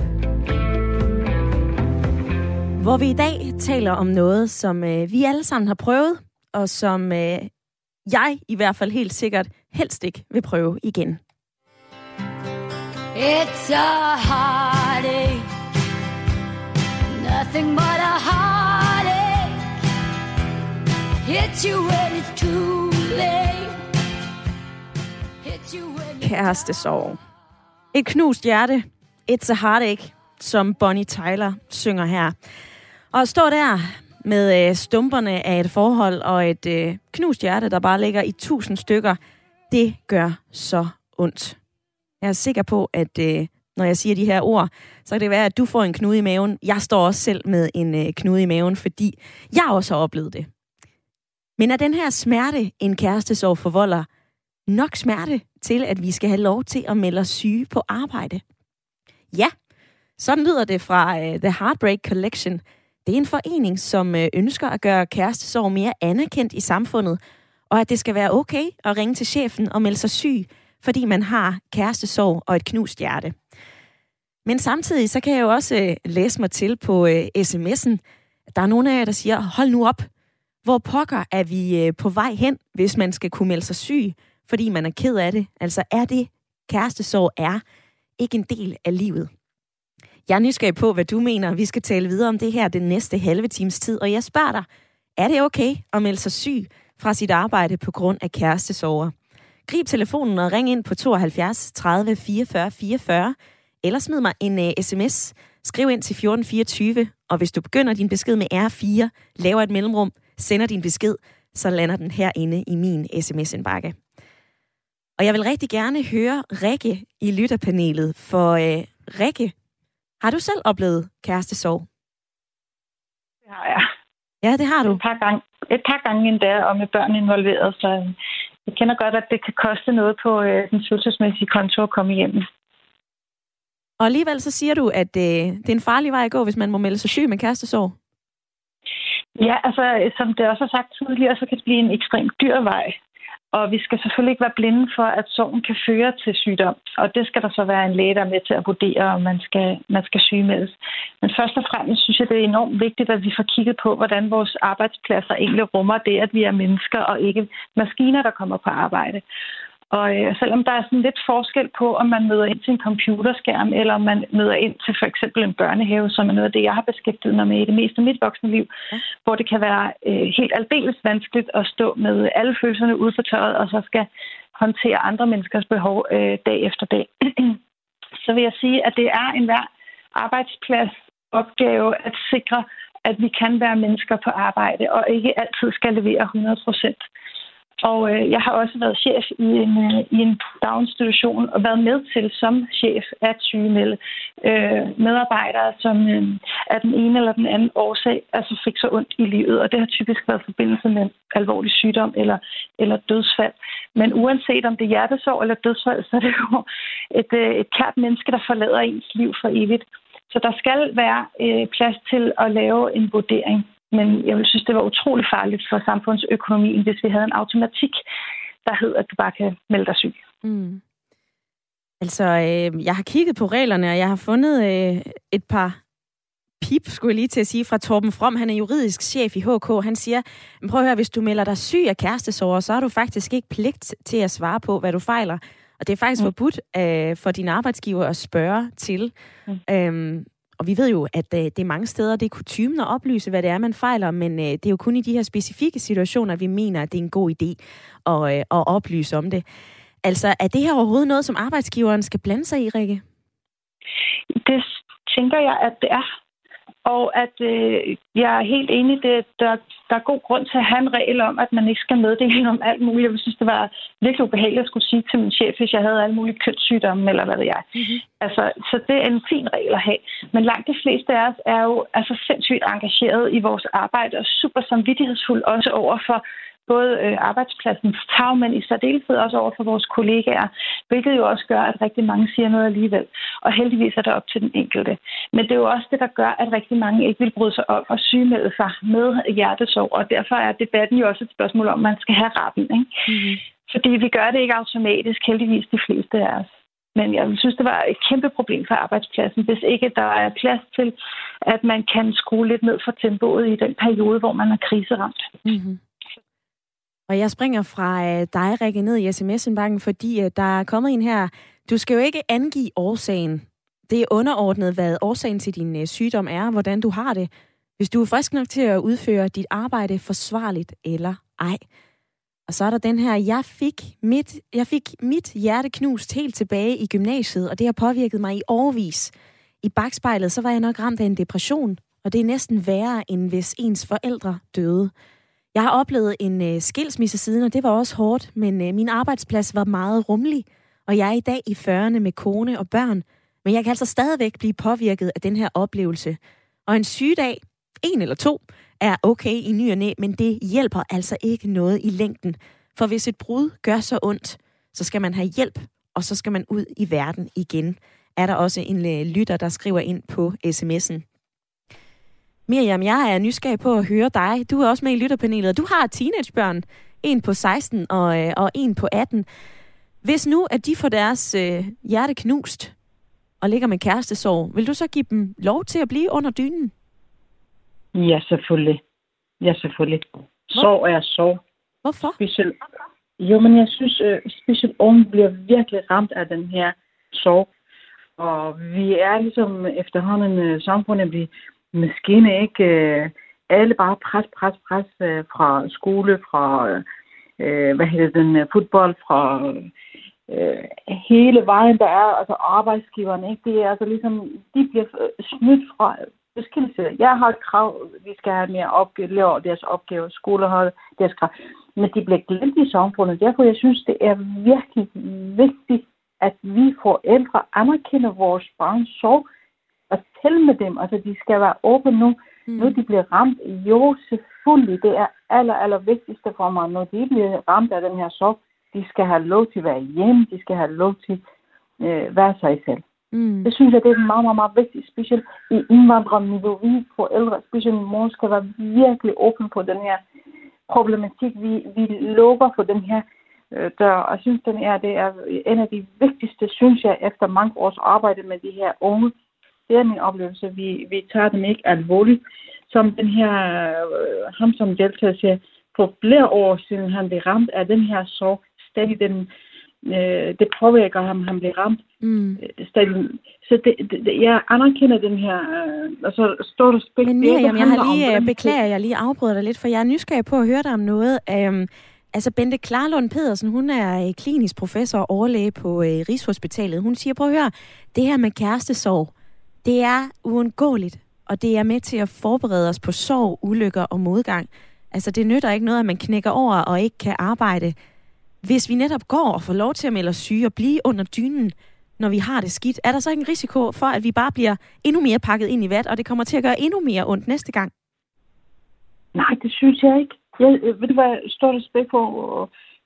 Hvor vi i dag taler om noget, som øh, vi alle sammen har prøvet, og som øh, jeg i hvert fald helt sikkert helst ikke vil prøve igen. It's a heartache, nothing but a heartache. Hits you when it's too late. Hits you when Kærestesorg. Et knust hjerte. It's a heartache, som Bonnie Tyler synger her. Og at stå der med øh, stumperne af et forhold og et øh, knust hjerte, der bare ligger i tusind stykker, det gør så ondt. Jeg er sikker på, at øh, når jeg siger de her ord, så kan det være, at du får en knude i maven. Jeg står også selv med en øh, knude i maven, fordi jeg også har oplevet det. Men er den her smerte, en kærestesorg forvolder, nok smerte til, at vi skal have lov til at melde os syge på arbejde? Ja, sådan lyder det fra øh, The Heartbreak Collection. Det er en forening, som øh, ønsker at gøre kærestesorg mere anerkendt i samfundet, og at det skal være okay at ringe til chefen og melde sig syg, fordi man har kærestesorg og et knust hjerte. Men samtidig så kan jeg jo også øh, læse mig til på øh, uh, sms'en. Der er nogle af jer, der siger, hold nu op. Hvor pokker er vi uh, på vej hen, hvis man skal kunne melde sig syg, fordi man er ked af det? Altså er det kærestesorg er ikke en del af livet? Jeg er nysgerrig på, hvad du mener. Vi skal tale videre om det her den næste halve times tid, og jeg spørger dig, er det okay at melde sig syg fra sit arbejde på grund af kærestesover? Grib telefonen og ring ind på 72 30 44 44, eller smid mig en øh, uh, sms. Skriv ind til 1424, og hvis du begynder din besked med R4, laver et mellemrum, sender din besked, så lander den herinde i min sms-indbakke. Og jeg vil rigtig gerne høre Rikke i lytterpanelet, for uh, Rikke, har du selv oplevet kærestesorg? Det har jeg. Ja, det har du. Et par gange, et par gange endda, og med børn involveret, så jeg kender godt, at det kan koste noget på øh, den følelsesmæssige konto at komme hjem. Og alligevel så siger du, at øh, det er en farlig vej at gå, hvis man må melde sig syg med kærestesorg. Ja, altså som det også har sagt tidligere, så kan det blive en ekstremt dyr vej. Og vi skal selvfølgelig ikke være blinde for, at sorgen kan føre til sygdom. Og det skal der så være en læge, der er med til at vurdere, om man skal, man skal sygemeldes. Men først og fremmest synes jeg, det er enormt vigtigt, at vi får kigget på, hvordan vores arbejdspladser egentlig rummer det, at vi er mennesker og ikke maskiner, der kommer på arbejde. Og øh, selvom der er sådan lidt forskel på, om man møder ind til en computerskærm, eller om man møder ind til for eksempel en børnehave, som er noget af det, jeg har beskæftiget mig med i det meste af mit voksne liv, ja. hvor det kan være øh, helt aldeles vanskeligt at stå med alle følelserne ude for tøjet, og så skal håndtere andre menneskers behov øh, dag efter dag. så vil jeg sige, at det er en hver arbejdsplads opgave at sikre, at vi kan være mennesker på arbejde, og ikke altid skal levere 100 procent. Og øh, jeg har også været chef i en, øh, i en daginstitution og været med til som chef at sygemelde øh, medarbejdere, som øh, af den ene eller den anden årsag altså fik så ondt i livet. Og det har typisk været i forbindelse med alvorlig sygdom eller, eller dødsfald. Men uanset om det er hjertesorg eller dødsfald, så er det jo et, øh, et kært menneske, der forlader ens liv for evigt. Så der skal være øh, plads til at lave en vurdering. Men jeg vil synes, det var utrolig farligt for samfundsøkonomien, hvis vi havde en automatik, der hed, at du bare kan melde dig syg. Mm. Altså, øh, jeg har kigget på reglerne, og jeg har fundet øh, et par pip, skulle jeg lige til at sige, fra Torben From. Han er juridisk chef i HK. Han siger, prøv at høre, hvis du melder dig syg af kærestesorger, så har du faktisk ikke pligt til at svare på, hvad du fejler. Og det er faktisk mm. forbudt øh, for din arbejdsgiver at spørge til. Mm. Øhm, og vi ved jo, at øh, det er mange steder, det er kutumen at oplyse, hvad det er, man fejler, men øh, det er jo kun i de her specifikke situationer, vi mener, at det er en god idé at, øh, at oplyse om det. Altså, er det her overhovedet noget, som arbejdsgiveren skal blande sig i, Rikke? Det tænker jeg, at det er. Og at øh, jeg er helt enig, det, der, der er god grund til at have en regel om, at man ikke skal meddele om alt muligt. Jeg synes, det var virkelig ubehageligt at skulle sige til min chef, hvis jeg havde alle mulige kønssygdomme, eller hvad ved jeg. Mm-hmm. Altså, så det er en fin regel at have. Men langt de fleste af os er jo altså sindssygt engageret i vores arbejde, og super samvittighedsfuld også over for både øh, arbejdspladsens tag, men i særdeleshed også over for vores kollegaer, hvilket jo også gør, at rigtig mange siger noget alligevel. Og heldigvis er det op til den enkelte. Men det er jo også det, der gør, at rigtig mange ikke vil bryde sig om og sygemelde sig med hjertesorg, og derfor er debatten jo også et spørgsmål om, at man skal have retten. Ikke? Mm-hmm. Fordi vi gør det ikke automatisk, heldigvis de fleste af os. Men jeg synes, det var et kæmpe problem for arbejdspladsen, hvis ikke der er plads til, at man kan skrue lidt ned for tempoet i den periode, hvor man er kriseramt. Mm-hmm. Og jeg springer fra øh, dig, Rikke, ned i sms-indbakken, fordi øh, der er kommet en her. Du skal jo ikke angive årsagen. Det er underordnet, hvad årsagen til din øh, sygdom er, hvordan du har det. Hvis du er frisk nok til at udføre dit arbejde forsvarligt eller ej. Og så er der den her, jeg fik mit, jeg fik mit hjerte knust helt tilbage i gymnasiet, og det har påvirket mig i årvis. I bagspejlet, så var jeg nok ramt af en depression, og det er næsten værre, end hvis ens forældre døde. Jeg har oplevet en øh, skilsmisse siden, og det var også hårdt, men øh, min arbejdsplads var meget rummelig, og jeg er i dag i 40'erne med kone og børn, men jeg kan altså stadigvæk blive påvirket af den her oplevelse. Og en sygedag, en eller to, er okay i ny og næ, men det hjælper altså ikke noget i længden. For hvis et brud gør så ondt, så skal man have hjælp, og så skal man ud i verden igen. Er der også en øh, lytter, der skriver ind på sms'en. Miriam, jeg er nysgerrig på at høre dig. Du er også med i lytterpanelet, og du har teenagebørn. En på 16 og, øh, og en på 18. Hvis nu, at de får deres øh, hjerte knust og ligger med kærestesorg, vil du så give dem lov til at blive under dynen? Ja, selvfølgelig. Ja, selvfølgelig. Sorg er sorg. Hvorfor? Specielt, jo, men jeg synes, uh, specielt unge bliver virkelig ramt af den her sorg. Og vi er ligesom efterhånden uh, samfundet, vi maskine ikke uh, alle bare pres, pres, pres uh, fra skole, fra uh, hvad hedder den, fodbold, fra uh, hele vejen, der er, altså arbejdsgiverne, ikke? Det er altså ligesom, de bliver snydt fra beskyttelse. Jeg har et krav, vi skal have mere opgave, deres opgave, skoler har deres krav. Men de bliver glemt i samfundet. Derfor jeg synes, det er virkelig vigtigt, at vi forældre anerkender vores barns sorg og tælle med dem. Altså, de skal være åbne nu. Mm. Nu de bliver ramt. Jo, selvfølgelig. Det er aller, aller vigtigste for mig. Når de bliver ramt af den her sorg, de skal have lov til at være hjemme. De skal have lov til at øh, være sig selv. Mm. Det synes jeg, det er meget, meget, meget vigtigt, specielt i indvandrerniveau. Vi forældre, specielt mor, skal være virkelig åben på den her problematik. Vi, vi lukker for den her øh, dør, og synes, den er, det er en af de vigtigste, synes jeg, efter mange års arbejde med de her unge. Det er min oplevelse. Vi, vi tager dem ikke alvorligt. Som den her, øh, ham som deltager siger, for flere år siden han blev ramt af den her sorg, stadig den øh, det påvirker ham, han bliver ramt. Mm. Øh, så det, det, jeg anerkender den her, øh, og så står der spil. Men Miriam, jeg har lige, om, beklager, jeg lige afbryder dig lidt, for jeg er nysgerrig på at høre dig om noget. Um, altså Bente Klarlund Pedersen, hun er øh, klinisk professor og overlæge på uh, Rigshospitalet. Hun siger, prøv at høre, det her med kærestesorg, det er uundgåeligt, og det er med til at forberede os på sorg, ulykker og modgang. Altså det nytter ikke noget, at man knækker over og ikke kan arbejde hvis vi netop går og får lov til at melde os syge og blive under dynen, når vi har det skidt, er der så ikke en risiko for, at vi bare bliver endnu mere pakket ind i vat, og det kommer til at gøre endnu mere ondt næste gang? Nej, det synes jeg ikke. Jeg ved du hvad, stor respekt for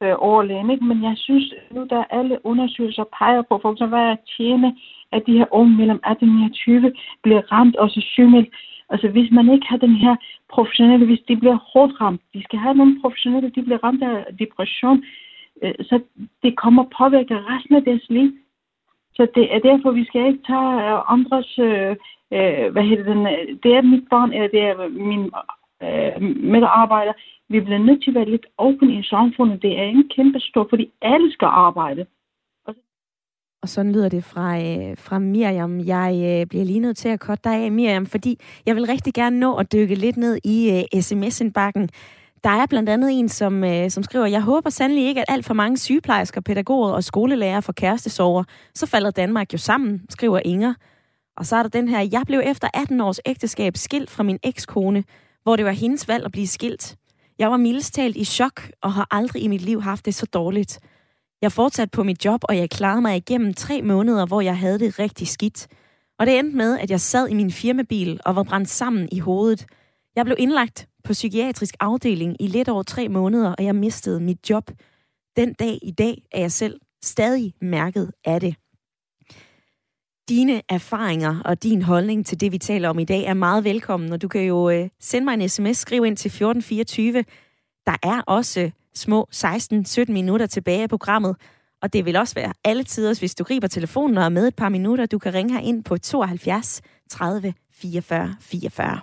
øh, overlægen, ikke? men jeg synes nu, der alle undersøgelser peger på, for eksempel, hvad er tjene, at de her unge mellem 18 og 20 bliver ramt og så sygemeldt. Altså hvis man ikke har den her professionelle, hvis de bliver hårdt ramt, de skal have nogle professionelle, de bliver ramt af depression, Øh, så det kommer påvirke resten af deres liv. Så det er derfor, vi skal ikke tage øh, andres, øh, øh, hvad hedder den, øh, det er mit barn, eller det er min øh, medarbejder. Vi bliver nødt til at være lidt åbne i samfundet. Det er en kæmpe stor, fordi alle skal arbejde. Og sådan lyder det fra, øh, fra Miriam. Jeg øh, bliver lige nødt til at korte dig af, Miriam, fordi jeg vil rigtig gerne nå at dykke lidt ned i øh, sms-indbakken. Der er blandt andet en, som, øh, som skriver, jeg håber sandelig ikke, at alt for mange sygeplejersker, pædagoger og skolelærer får kærestesover. Så falder Danmark jo sammen, skriver Inger. Og så er der den her, jeg blev efter 18 års ægteskab skilt fra min ekskone, hvor det var hendes valg at blive skilt. Jeg var mildest talt i chok og har aldrig i mit liv haft det så dårligt. Jeg fortsatte på mit job, og jeg klarede mig igennem tre måneder, hvor jeg havde det rigtig skidt. Og det endte med, at jeg sad i min firmabil og var brændt sammen i hovedet. Jeg blev indlagt på psykiatrisk afdeling i lidt over tre måneder, og jeg mistede mit job. Den dag i dag er jeg selv stadig mærket af det. Dine erfaringer og din holdning til det, vi taler om i dag, er meget velkommen, og du kan jo øh, sende mig en sms, skriv ind til 1424. Der er også små 16-17 minutter tilbage af programmet, og det vil også være alle tider, hvis du griber telefonen og er med et par minutter. Du kan ringe her ind på 72 30 44 44.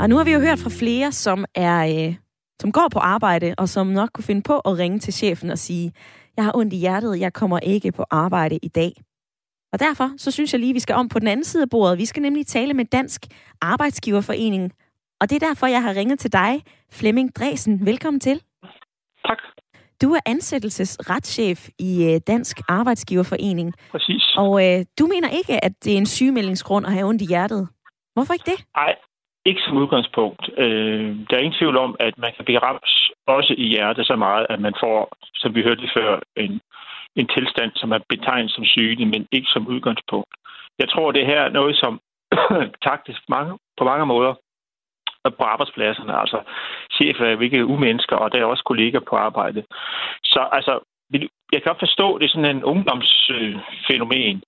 Og nu har vi jo hørt fra flere, som er øh, som går på arbejde, og som nok kunne finde på at ringe til chefen og sige, jeg har ondt i hjertet, jeg kommer ikke på arbejde i dag. Og derfor så synes jeg lige, vi skal om på den anden side af bordet. Vi skal nemlig tale med Dansk Arbejdsgiverforening. Og det er derfor, jeg har ringet til dig, Flemming Dresen. Velkommen til. Tak. Du er ansættelsesretschef i øh, Dansk Arbejdsgiverforening. Præcis. Og øh, du mener ikke, at det er en sygemeldingsgrund at have ondt i hjertet. Hvorfor ikke det? Nej, ikke som udgangspunkt. Øh, der er ingen tvivl om, at man kan blive ramt også i hjertet så meget, at man får, som vi hørte før, en, en tilstand, som er betegnet som sygelig, men ikke som udgangspunkt. Jeg tror, det her er noget, som taktisk mange, på mange måder på arbejdspladserne. Altså, chefer hvilke umennesker, og der er også kolleger på arbejde. Så altså, jeg kan godt forstå, det er sådan en ungdomsfænomen,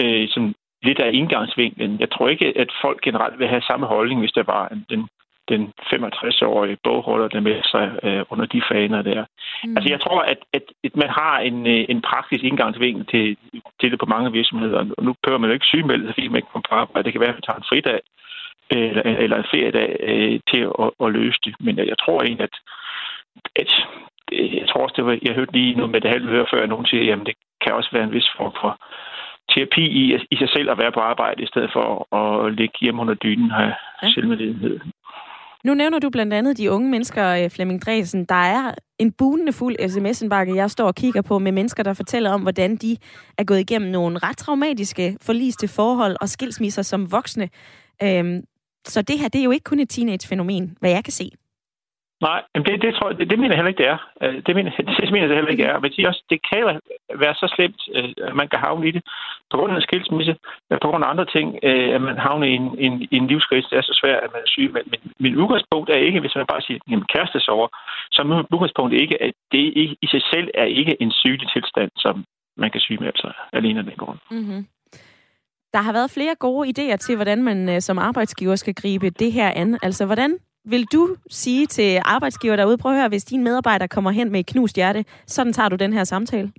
øh, som lidt af indgangsvinklen. Jeg tror ikke, at folk generelt vil have samme holdning, hvis der var den, den 65-årige bogholder, der med sig øh, under de faner der. Mm. Altså, jeg tror, at, at, at man har en, øh, en praktisk indgangsvinkel til, til det på mange virksomheder. Og nu behøver man jo ikke sygemelde fordi man ikke kommer på arbejde. Det kan være, at man tager en fridag eller, eller en feriedag øh, til at, at løse det. Men jeg, tror egentlig, at, at jeg tror også, det var, jeg hørte lige noget med det halve høre før, at nogen siger, at det kan også være en vis form for terapi i, i sig selv at være på arbejde, i stedet for at ligge hjemme under dynen og have ja. selvmedlidenhed. Nu nævner du blandt andet de unge mennesker, øh, Flemming Dresen. Der er en bunende fuld sms-indbakke, jeg står og kigger på med mennesker, der fortæller om, hvordan de er gået igennem nogle ret traumatiske, forliste forhold og skilsmisser som voksne. Øhm, så det her, det er jo ikke kun et teenage-fænomen, hvad jeg kan se. Nej, men det, det, tror jeg, det, det mener jeg heller ikke, det er. Øh, det mener, det mener jeg heller ikke er. Men det, også, det kan jo være så slemt, øh, at man kan havne i det på grund af skilsmisse, på grund af andre ting, øh, at man havner i en, en, en livskrise, det er så svært, at man er syg. Men, men min udgangspunkt er ikke, hvis man bare siger, at kæreste sover, så er min udgangspunkt ikke, at det i sig selv er ikke en sygelig tilstand, som man kan syge med sig alene af den grund. Mm-hmm. Der har været flere gode idéer til, hvordan man som arbejdsgiver skal gribe det her an. Altså, hvordan vil du sige til arbejdsgiver derude, prøv at høre, hvis din medarbejder kommer hen med et knust hjerte, sådan tager du den her samtale?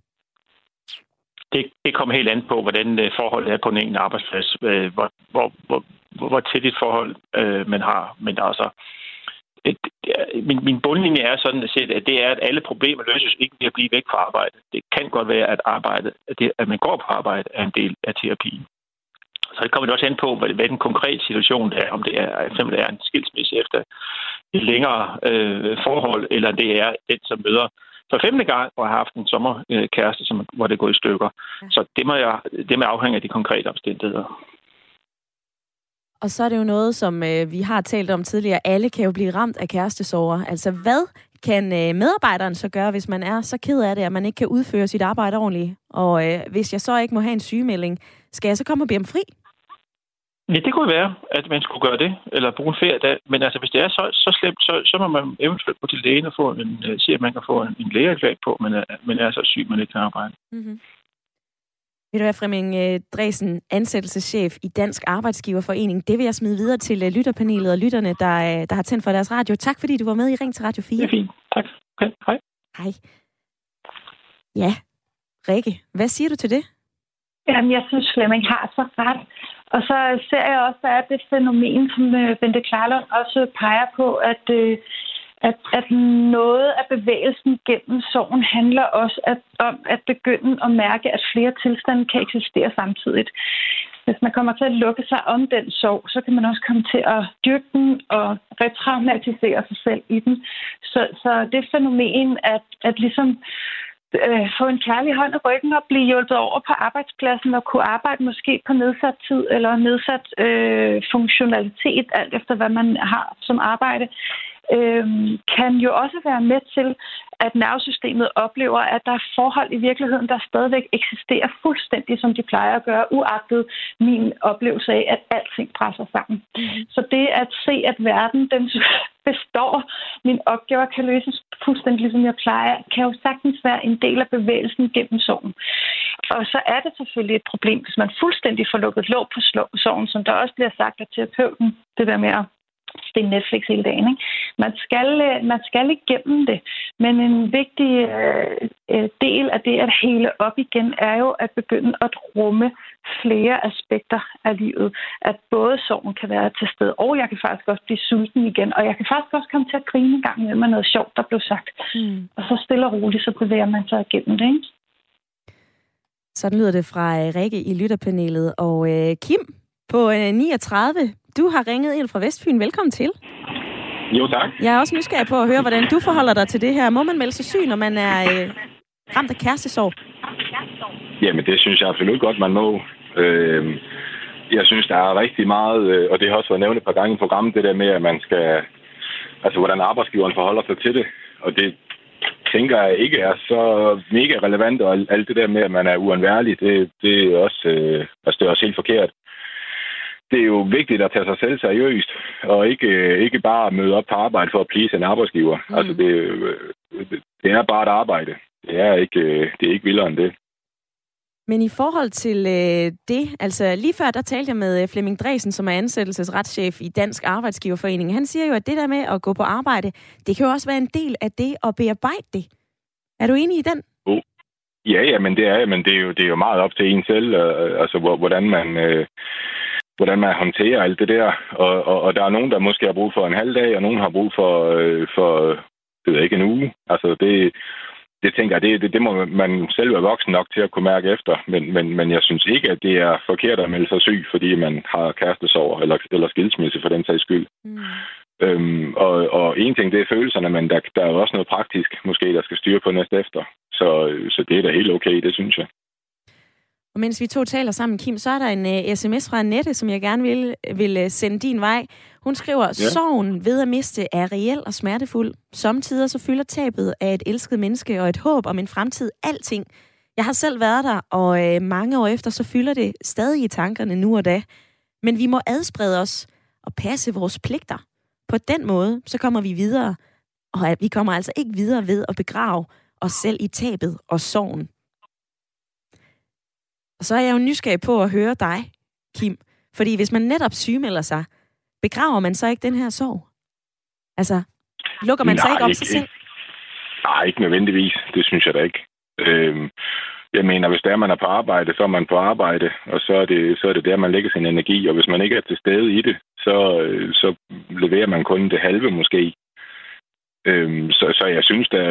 Det, det kommer helt an på, hvordan øh, forholdet er på den enkelt arbejdsplads, øh, hvor, hvor, hvor, hvor tæt et forhold øh, man har. Men altså, så min, min bundlinje er sådan set, at det er, at alle problemer løses ikke ved at blive væk fra arbejde. Det kan godt være, at arbejde, at, det, at man går på arbejde, er en del af terapien. Så det kommer det også an på, hvad, hvad den konkrete situation er. Om det er, eksempel er en skilsmisse efter et længere øh, forhold, eller det er den, som møder for femte gang og har haft en sommerkæreste, som, hvor det går i stykker. Ja. Så det må, jeg, det må afhænge af de konkrete omstændigheder. Og så er det jo noget, som øh, vi har talt om tidligere. Alle kan jo blive ramt af kærestesover. Altså, hvad kan øh, medarbejderen så gøre, hvis man er så ked af det, at man ikke kan udføre sit arbejde ordentligt? Og øh, hvis jeg så ikke må have en sygemelding, skal jeg så komme og bede om fri? Ja, det kunne være, at man skulle gøre det, eller bruge en feriedag. Men altså, hvis det er så, så slemt, så, så må man eventuelt gå til lægen og få en, uh, sige, at man kan få en, en lægeerklæring på, men, uh, men er så syg, man ikke kan arbejde. Mm-hmm. Vil du være Flemming øh, Dresen, ansættelseschef i Dansk Arbejdsgiverforening. Det vil jeg smide videre til lytterpanelet og lytterne, der, der har tændt for deres radio. Tak fordi du var med i Ring til Radio 4. Det er fint. Tak. Okay. Hej. Hej. Ja, Rikke, hvad siger du til det? Jamen, jeg synes, Flemming har så ret. Og så ser jeg også, at der er det fænomen, som øh, Bente Klarlund også peger på, at, øh, at, at noget af bevægelsen gennem sorgen handler også at, om at begynde at mærke, at flere tilstande kan eksistere samtidigt. Hvis man kommer til at lukke sig om den sorg, så kan man også komme til at dyrke den og retraumatisere sig selv i den. Så, så det fænomen, at, at ligesom øh, få en kærlig hånd i ryggen og blive hjulpet over på arbejdspladsen og kunne arbejde måske på nedsat tid eller nedsat øh, funktionalitet, alt efter hvad man har som arbejde, øh, kan jo også være med til, at nervesystemet oplever, at der er forhold i virkeligheden, der stadigvæk eksisterer fuldstændig, som de plejer at gøre, uagtet min oplevelse af, at alting presser sammen. Mm. Så det at se, at verden den består, min opgaver kan løses fuldstændig ligesom jeg plejer, kan jo sagtens være en del af bevægelsen gennem sorgen. Og så er det selvfølgelig et problem, hvis man fuldstændig får lukket låg på sorgen, som der også bliver sagt af terapeuten, det der med at er Netflix hele dagen. Ikke? Man, skal, øh, man skal igennem det, men en vigtig øh, øh, del af det at hele op igen er jo at begynde at rumme flere aspekter af livet. At både sorgen kan være til stede, og jeg kan faktisk også blive sulten igen, og jeg kan faktisk også komme til at grine en gang med noget sjovt, der blev sagt. Mm. Og så stille og roligt, så bevæger man sig igennem det. Ikke? Sådan lyder det fra Rikke i lytterpanelet. Og øh, Kim på øh, 39 du har ringet ind fra Vestfyn. Velkommen til. Jo, tak. Jeg er også nysgerrig på at høre, hvordan du forholder dig til det her. Må man melde sig syg, når man er øh, ramt af kærestesorg? Jamen, det synes jeg absolut godt, man må. Øh, jeg synes, der er rigtig meget, øh, og det har også været nævnt et par gange i programmet, det der med, at man skal, altså hvordan arbejdsgiveren forholder sig til det. Og det tænker jeg ikke er så mega relevant, og alt det der med, at man er uanværlig, det, det er også, øh, altså, det er også helt forkert det er jo vigtigt at tage sig selv seriøst, og ikke, ikke bare møde op på arbejde for at please en arbejdsgiver. Mm. Altså, det, det er bare et arbejde. Det er ikke, det er ikke vildere end det. Men i forhold til øh, det, altså lige før, der talte jeg med øh, Flemming Dresen, som er ansættelsesretschef i Dansk Arbejdsgiverforening. Han siger jo, at det der med at gå på arbejde, det kan jo også være en del af det at bearbejde det. Er du enig i den? Oh. Ja, ja, men det er, men det er, jo, det er jo meget op til en selv, øh, altså hvordan man... Øh, hvordan man håndterer alt det der. Og, og, og der er nogen, der måske har brug for en halv dag, og nogen har brug for, øh, for det ved ikke, en uge. Altså det, det tænker jeg, det, det, det må man selv være voksen nok til at kunne mærke efter. Men, men, men jeg synes ikke, at det er forkert at melde sig syg, fordi man har kærestesorg eller, eller skilsmisse for den sags skyld. Mm. Øhm, og, og en ting, det er følelserne, men der, der er jo også noget praktisk, måske, der skal styre på næste efter. Så, så det er da helt okay, det synes jeg. Og mens vi to taler sammen, Kim, så er der en uh, sms fra Annette, som jeg gerne vil, vil uh, sende din vej. Hun skriver, ja. sorgen ved at miste er reel og smertefuld. Samtidig så fylder tabet af et elsket menneske og et håb om en fremtid alting. Jeg har selv været der, og uh, mange år efter, så fylder det stadig i tankerne nu og da. Men vi må adsprede os og passe vores pligter. På den måde, så kommer vi videre. Og vi kommer altså ikke videre ved at begrave os selv i tabet og sorgen. Og så er jeg jo nysgerrig på at høre dig, Kim. Fordi hvis man netop sygemelder sig, begraver man så ikke den her sorg? Altså, lukker man Nej, sig ikke op ikke, sig selv? Nej, ikke nødvendigvis. Det synes jeg da ikke. Øhm, jeg mener, hvis der man er på arbejde, så er man på arbejde, og så er det, så er det der, man lægger sin energi. Og hvis man ikke er til stede i det, så, øh, så leverer man kun det halve måske. Øhm, så, så jeg synes, der,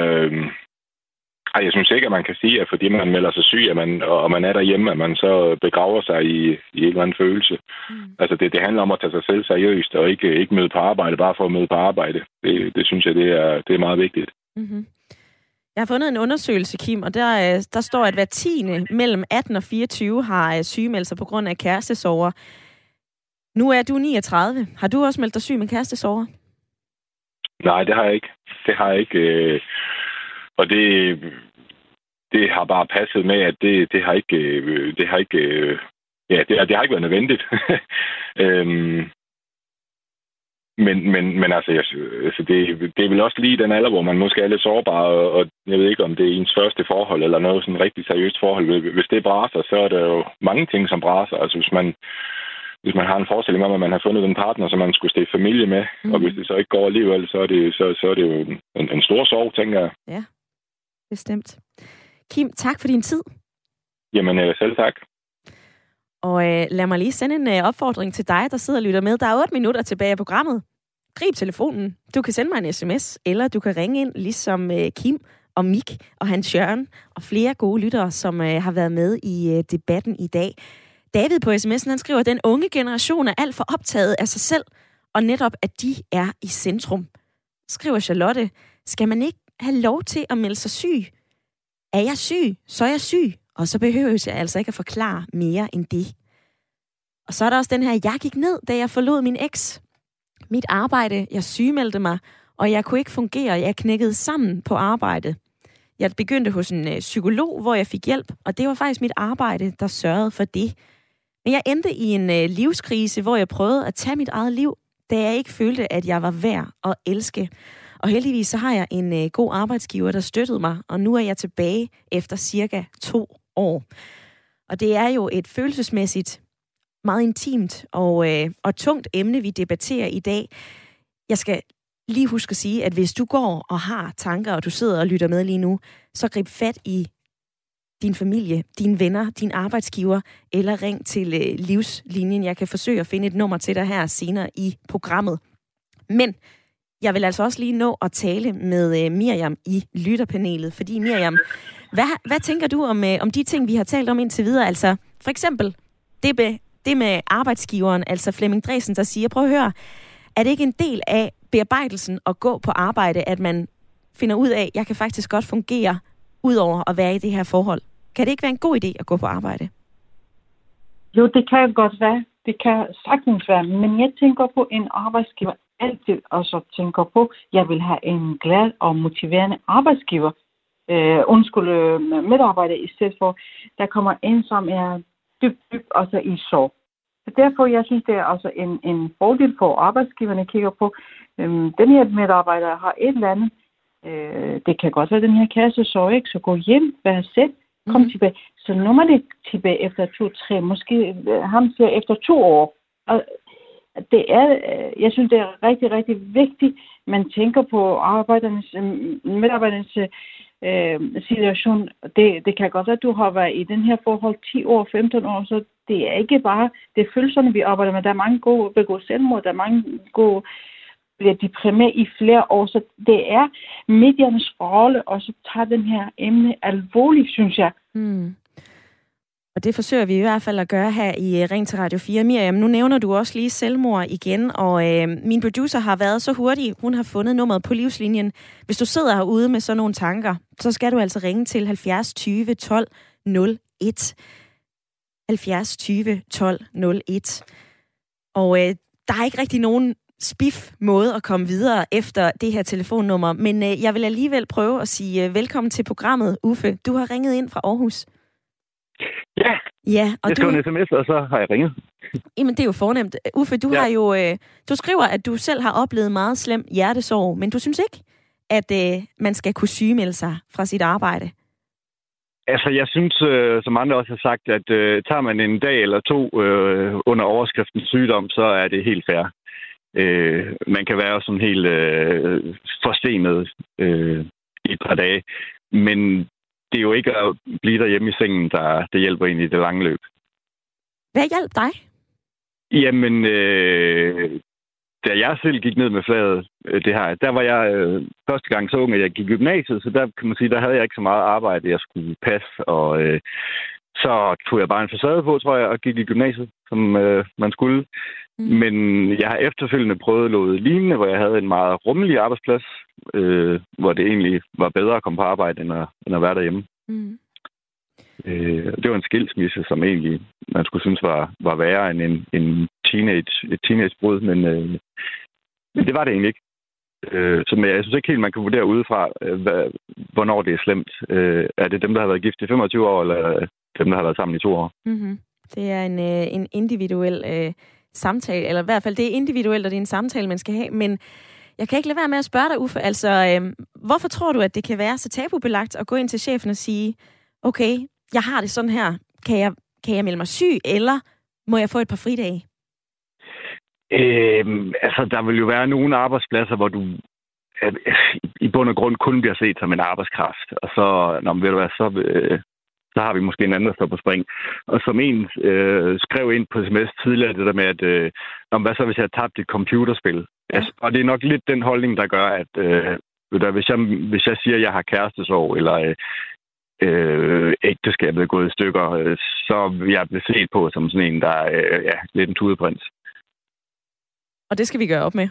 ej, jeg synes ikke, at man kan sige, at fordi man melder sig syg, at man, og man er derhjemme, at man så begraver sig i, i en eller anden følelse. Mm. Altså, det, det handler om at tage sig selv seriøst, og ikke, ikke møde på arbejde, bare for at møde på arbejde. Det, det synes jeg, det er, det er meget vigtigt. Mm-hmm. Jeg har fundet en undersøgelse, Kim, og der, øh, der står, at hver tiende mellem 18 og 24 har øh, sygemeldt sig på grund af kærestesover. Nu er du 39. Har du også meldt dig syg med kærestesover? Nej, det har jeg ikke. Det har jeg ikke. Og det, det har bare passet med, at det, det har ikke, øh, det har ikke, øh, ja, det, det har ikke været nødvendigt. øhm, men, men, men altså, jeg, altså det, det er vel også lige den alder, hvor man måske er lidt sårbar, og, og jeg ved ikke, om det er ens første forhold, eller noget sådan rigtig seriøst forhold. Hvis det braser, så er der jo mange ting, som braser. Altså, hvis man, hvis man har en forestilling om, at man har fundet en partner, som man skulle stifte familie med, mm. og hvis det så ikke går alligevel, så er det, så, så er det jo en, en stor sorg, tænker jeg. Ja. Bestemt. Kim, tak for din tid. Jamen, øh, selv tak. Og øh, lad mig lige sende en øh, opfordring til dig, der sidder og lytter med. Der er 8 minutter tilbage af programmet. Grib telefonen. Du kan sende mig en sms, eller du kan ringe ind, ligesom øh, Kim og Mik og Hans Jørgen og flere gode lyttere, som øh, har været med i øh, debatten i dag. David på sms'en, han skriver, at den unge generation er alt for optaget af sig selv, og netop, at de er i centrum. Skriver Charlotte, skal man ikke have lov til at melde sig syg. Er jeg syg, så er jeg syg, og så behøver jeg altså ikke at forklare mere end det. Og så er der også den her, jeg gik ned, da jeg forlod min eks. Mit arbejde, jeg sygemeldte mig, og jeg kunne ikke fungere. Jeg knækkede sammen på arbejdet. Jeg begyndte hos en øh, psykolog, hvor jeg fik hjælp, og det var faktisk mit arbejde, der sørgede for det. Men jeg endte i en øh, livskrise, hvor jeg prøvede at tage mit eget liv, da jeg ikke følte, at jeg var værd at elske. Og heldigvis så har jeg en øh, god arbejdsgiver, der støttede mig, og nu er jeg tilbage efter cirka to år. Og det er jo et følelsesmæssigt meget intimt og, øh, og tungt emne, vi debatterer i dag. Jeg skal lige huske at sige, at hvis du går og har tanker, og du sidder og lytter med lige nu, så grib fat i din familie, dine venner, din arbejdsgiver, eller ring til øh, livslinjen. Jeg kan forsøge at finde et nummer til dig her senere i programmet. Men jeg vil altså også lige nå at tale med øh, Miriam i lytterpanelet, fordi Miriam, hvad, hvad tænker du om, øh, om de ting, vi har talt om indtil videre? Altså for eksempel det med, det med arbejdsgiveren, altså Flemming Dresen, der siger, prøv at høre, er det ikke en del af bearbejdelsen at gå på arbejde, at man finder ud af, at jeg kan faktisk godt fungere ud over at være i det her forhold? Kan det ikke være en god idé at gå på arbejde? Jo, det kan godt være. Det kan sagtens være. Men jeg tænker på en arbejdsgiver altid også tænker på, jeg vil have en glad og motiverende arbejdsgiver. Øh, undskyld, øh, medarbejder i stedet for, der kommer en, som er dybt, dybt også i sorg. Så derfor, jeg synes, det er også en, en fordel for arbejdsgiverne kigger på, øhm, den her medarbejder har et eller andet, øh, det kan godt være den her kasse, så ikke, så gå hjem, vær selv, kom mm. tilbage. Så nummer det tilbage efter to, tre, måske øh, ham siger efter to år. Og det er, øh, jeg synes, det er rigtig, rigtig vigtigt, man tænker på arbejdernes, øh, medarbejdernes øh, situation. Det, det kan godt være, at du har været i den her forhold 10 år, 15 år, så det er ikke bare det er følelserne, vi arbejder med. Der er mange gode begå selvmord, der er mange gode bliver deprimeret i flere år. Så det er mediernes rolle også tage den her emne alvorligt, synes jeg. Mm. Og det forsøger vi i hvert fald at gøre her i øh, Ring til Radio 4. Miriam, nu nævner du også lige selvmord igen, og øh, min producer har været så hurtig, hun har fundet nummeret på livslinjen. Hvis du sidder herude med sådan nogle tanker, så skal du altså ringe til 70 20 12 01. 70 20 12 01. Og øh, der er ikke rigtig nogen spif måde at komme videre efter det her telefonnummer, men øh, jeg vil alligevel prøve at sige øh, velkommen til programmet, Uffe. Du har ringet ind fra Aarhus. Ja, ja og jeg skrev du... en sms, og så har jeg ringet. Jamen, det er jo fornemt. Uffe, du ja. har jo, øh, du skriver, at du selv har oplevet meget slem hjertesorg, men du synes ikke, at øh, man skal kunne sygemelde sig fra sit arbejde? Altså, jeg synes, øh, som andre også har sagt, at øh, tager man en dag eller to øh, under overskriften sygdom, så er det helt fair. Øh, man kan være sådan helt øh, forstenet øh, i et par dage, men det er jo ikke at blive derhjemme i sengen, der det hjælper ind i det lange løb. Hvad hjalp dig? Jamen, øh, da jeg selv gik ned med flaget, øh, det her, der var jeg øh, første gang så ung, at jeg gik i gymnasiet, så der kan man sige, der havde jeg ikke så meget arbejde, jeg skulle passe, og øh, så tog jeg bare en facade på, tror jeg, og gik i gymnasiet, som øh, man skulle. Mm. Men jeg har efterfølgende prøvet noget lignende, hvor jeg havde en meget rummelig arbejdsplads, øh, hvor det egentlig var bedre at komme på arbejde, end at, end at være derhjemme. Mm. Øh, det var en skilsmisse, som egentlig man skulle synes var, var værre end en, en teenage, et teenagebrud, men, øh, men det var det egentlig ikke. Øh, så jeg synes ikke helt, man kan vurdere udefra, øh, hvad, hvornår det er slemt. Øh, er det dem, der har været gift i 25 år, eller dem, der har været sammen i to år? Mm-hmm. Det er en, øh, en individuel øh, samtale, eller i hvert fald det er individuelt, og det er en samtale, man skal have. Men jeg kan ikke lade være med at spørge dig, Uffe, altså, øh, hvorfor tror du, at det kan være så tabubelagt at gå ind til chefen og sige, okay, jeg har det sådan her, kan jeg, kan jeg melde mig syg, eller må jeg få et par fridage? Øhm, altså, der vil jo være nogle arbejdspladser, hvor du øh, i bund og grund kun bliver set som en arbejdskraft. Og så, når man ved du hvad, så, øh, så har vi måske en anden, der står på spring. Og som en øh, skrev ind på sms tidligere, det der med, at øh, om hvad så, hvis jeg har tabt et computerspil? Ja. Altså, og det er nok lidt den holdning, der gør, at øh, du, hvis, jeg, hvis jeg siger, at jeg har kærestesorg, eller øh, øh, ægteskabet er gået i stykker, øh, så vil jeg blive set på som sådan en, der er øh, ja, lidt en tudeprins. Og det skal vi gøre op med?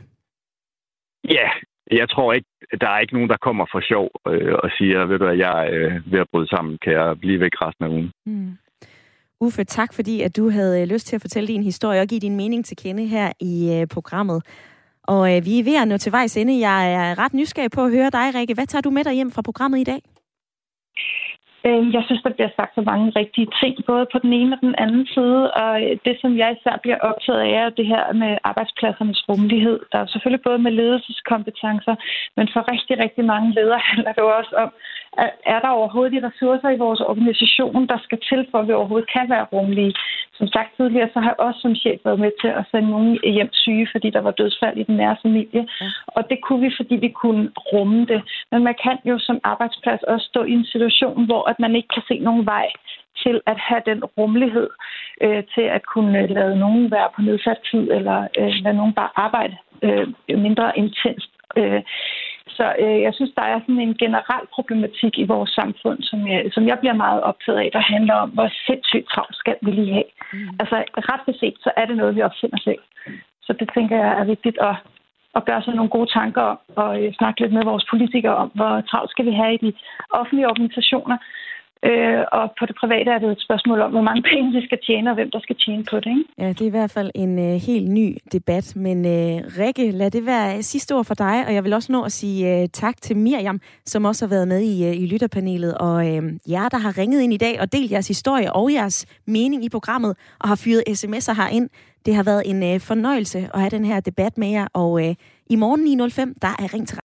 Ja, jeg tror ikke, der er ikke nogen, der kommer for sjov øh, og siger, ved du hvad, jeg er øh, ved at bryde sammen, kan jeg blive væk resten af ugen. Mm. Uffe, tak fordi at du havde øh, lyst til at fortælle din historie og give din mening til kende her i øh, programmet. Og øh, vi er ved at nå til vejs ende. Jeg er ret nysgerrig på at høre dig, Rikke. Hvad tager du med dig hjem fra programmet i dag? Øhm, jeg synes, der bliver sagt så mange rigtige ting, både på den ene og den anden side. Og øh, det, som jeg især bliver optaget af, er det her med arbejdspladsernes rummelighed. Der er selvfølgelig både med ledelseskompetencer, men for rigtig, rigtig mange ledere handler det jo også om, er der overhovedet de ressourcer i vores organisation, der skal til, for at vi overhovedet kan være rummelige. Som sagt tidligere, så har jeg også som chef været med til at sende nogen hjem syge, fordi der var dødsfald i den nære familie. Ja. Og det kunne vi, fordi vi kunne rumme det. Men man kan jo som arbejdsplads også stå i en situation, hvor at man ikke kan se nogen vej til at have den rummelighed øh, til at kunne lade nogen være på nedsat tid, eller øh, lade nogen bare arbejde øh, mindre intenst. Øh, så øh, jeg synes, der er sådan en generel problematik i vores samfund, som jeg, som jeg bliver meget optaget af, der handler om, hvor sindssygt travlt skal vi lige have. Mm. Altså ret beset, så er det noget, vi opfinder selv. Så det tænker jeg er vigtigt at, at gøre sig nogle gode tanker om, og øh, snakke lidt med vores politikere om, hvor travlt skal vi have i de offentlige organisationer, Øh, og på det private er det et spørgsmål om, hvor mange penge vi skal tjene, og hvem der skal tjene på det. Ikke? Ja, det er i hvert fald en øh, helt ny debat. Men øh, Rikke, lad det være sidste ord for dig, og jeg vil også nå at sige øh, tak til Miriam, som også har været med i, øh, i lytterpanelet, og øh, jer, der har ringet ind i dag og delt jeres historie og jeres mening i programmet, og har fyret sms'er herind. Det har været en øh, fornøjelse at have den her debat med jer, og øh, i morgen 9.05, der er Ring til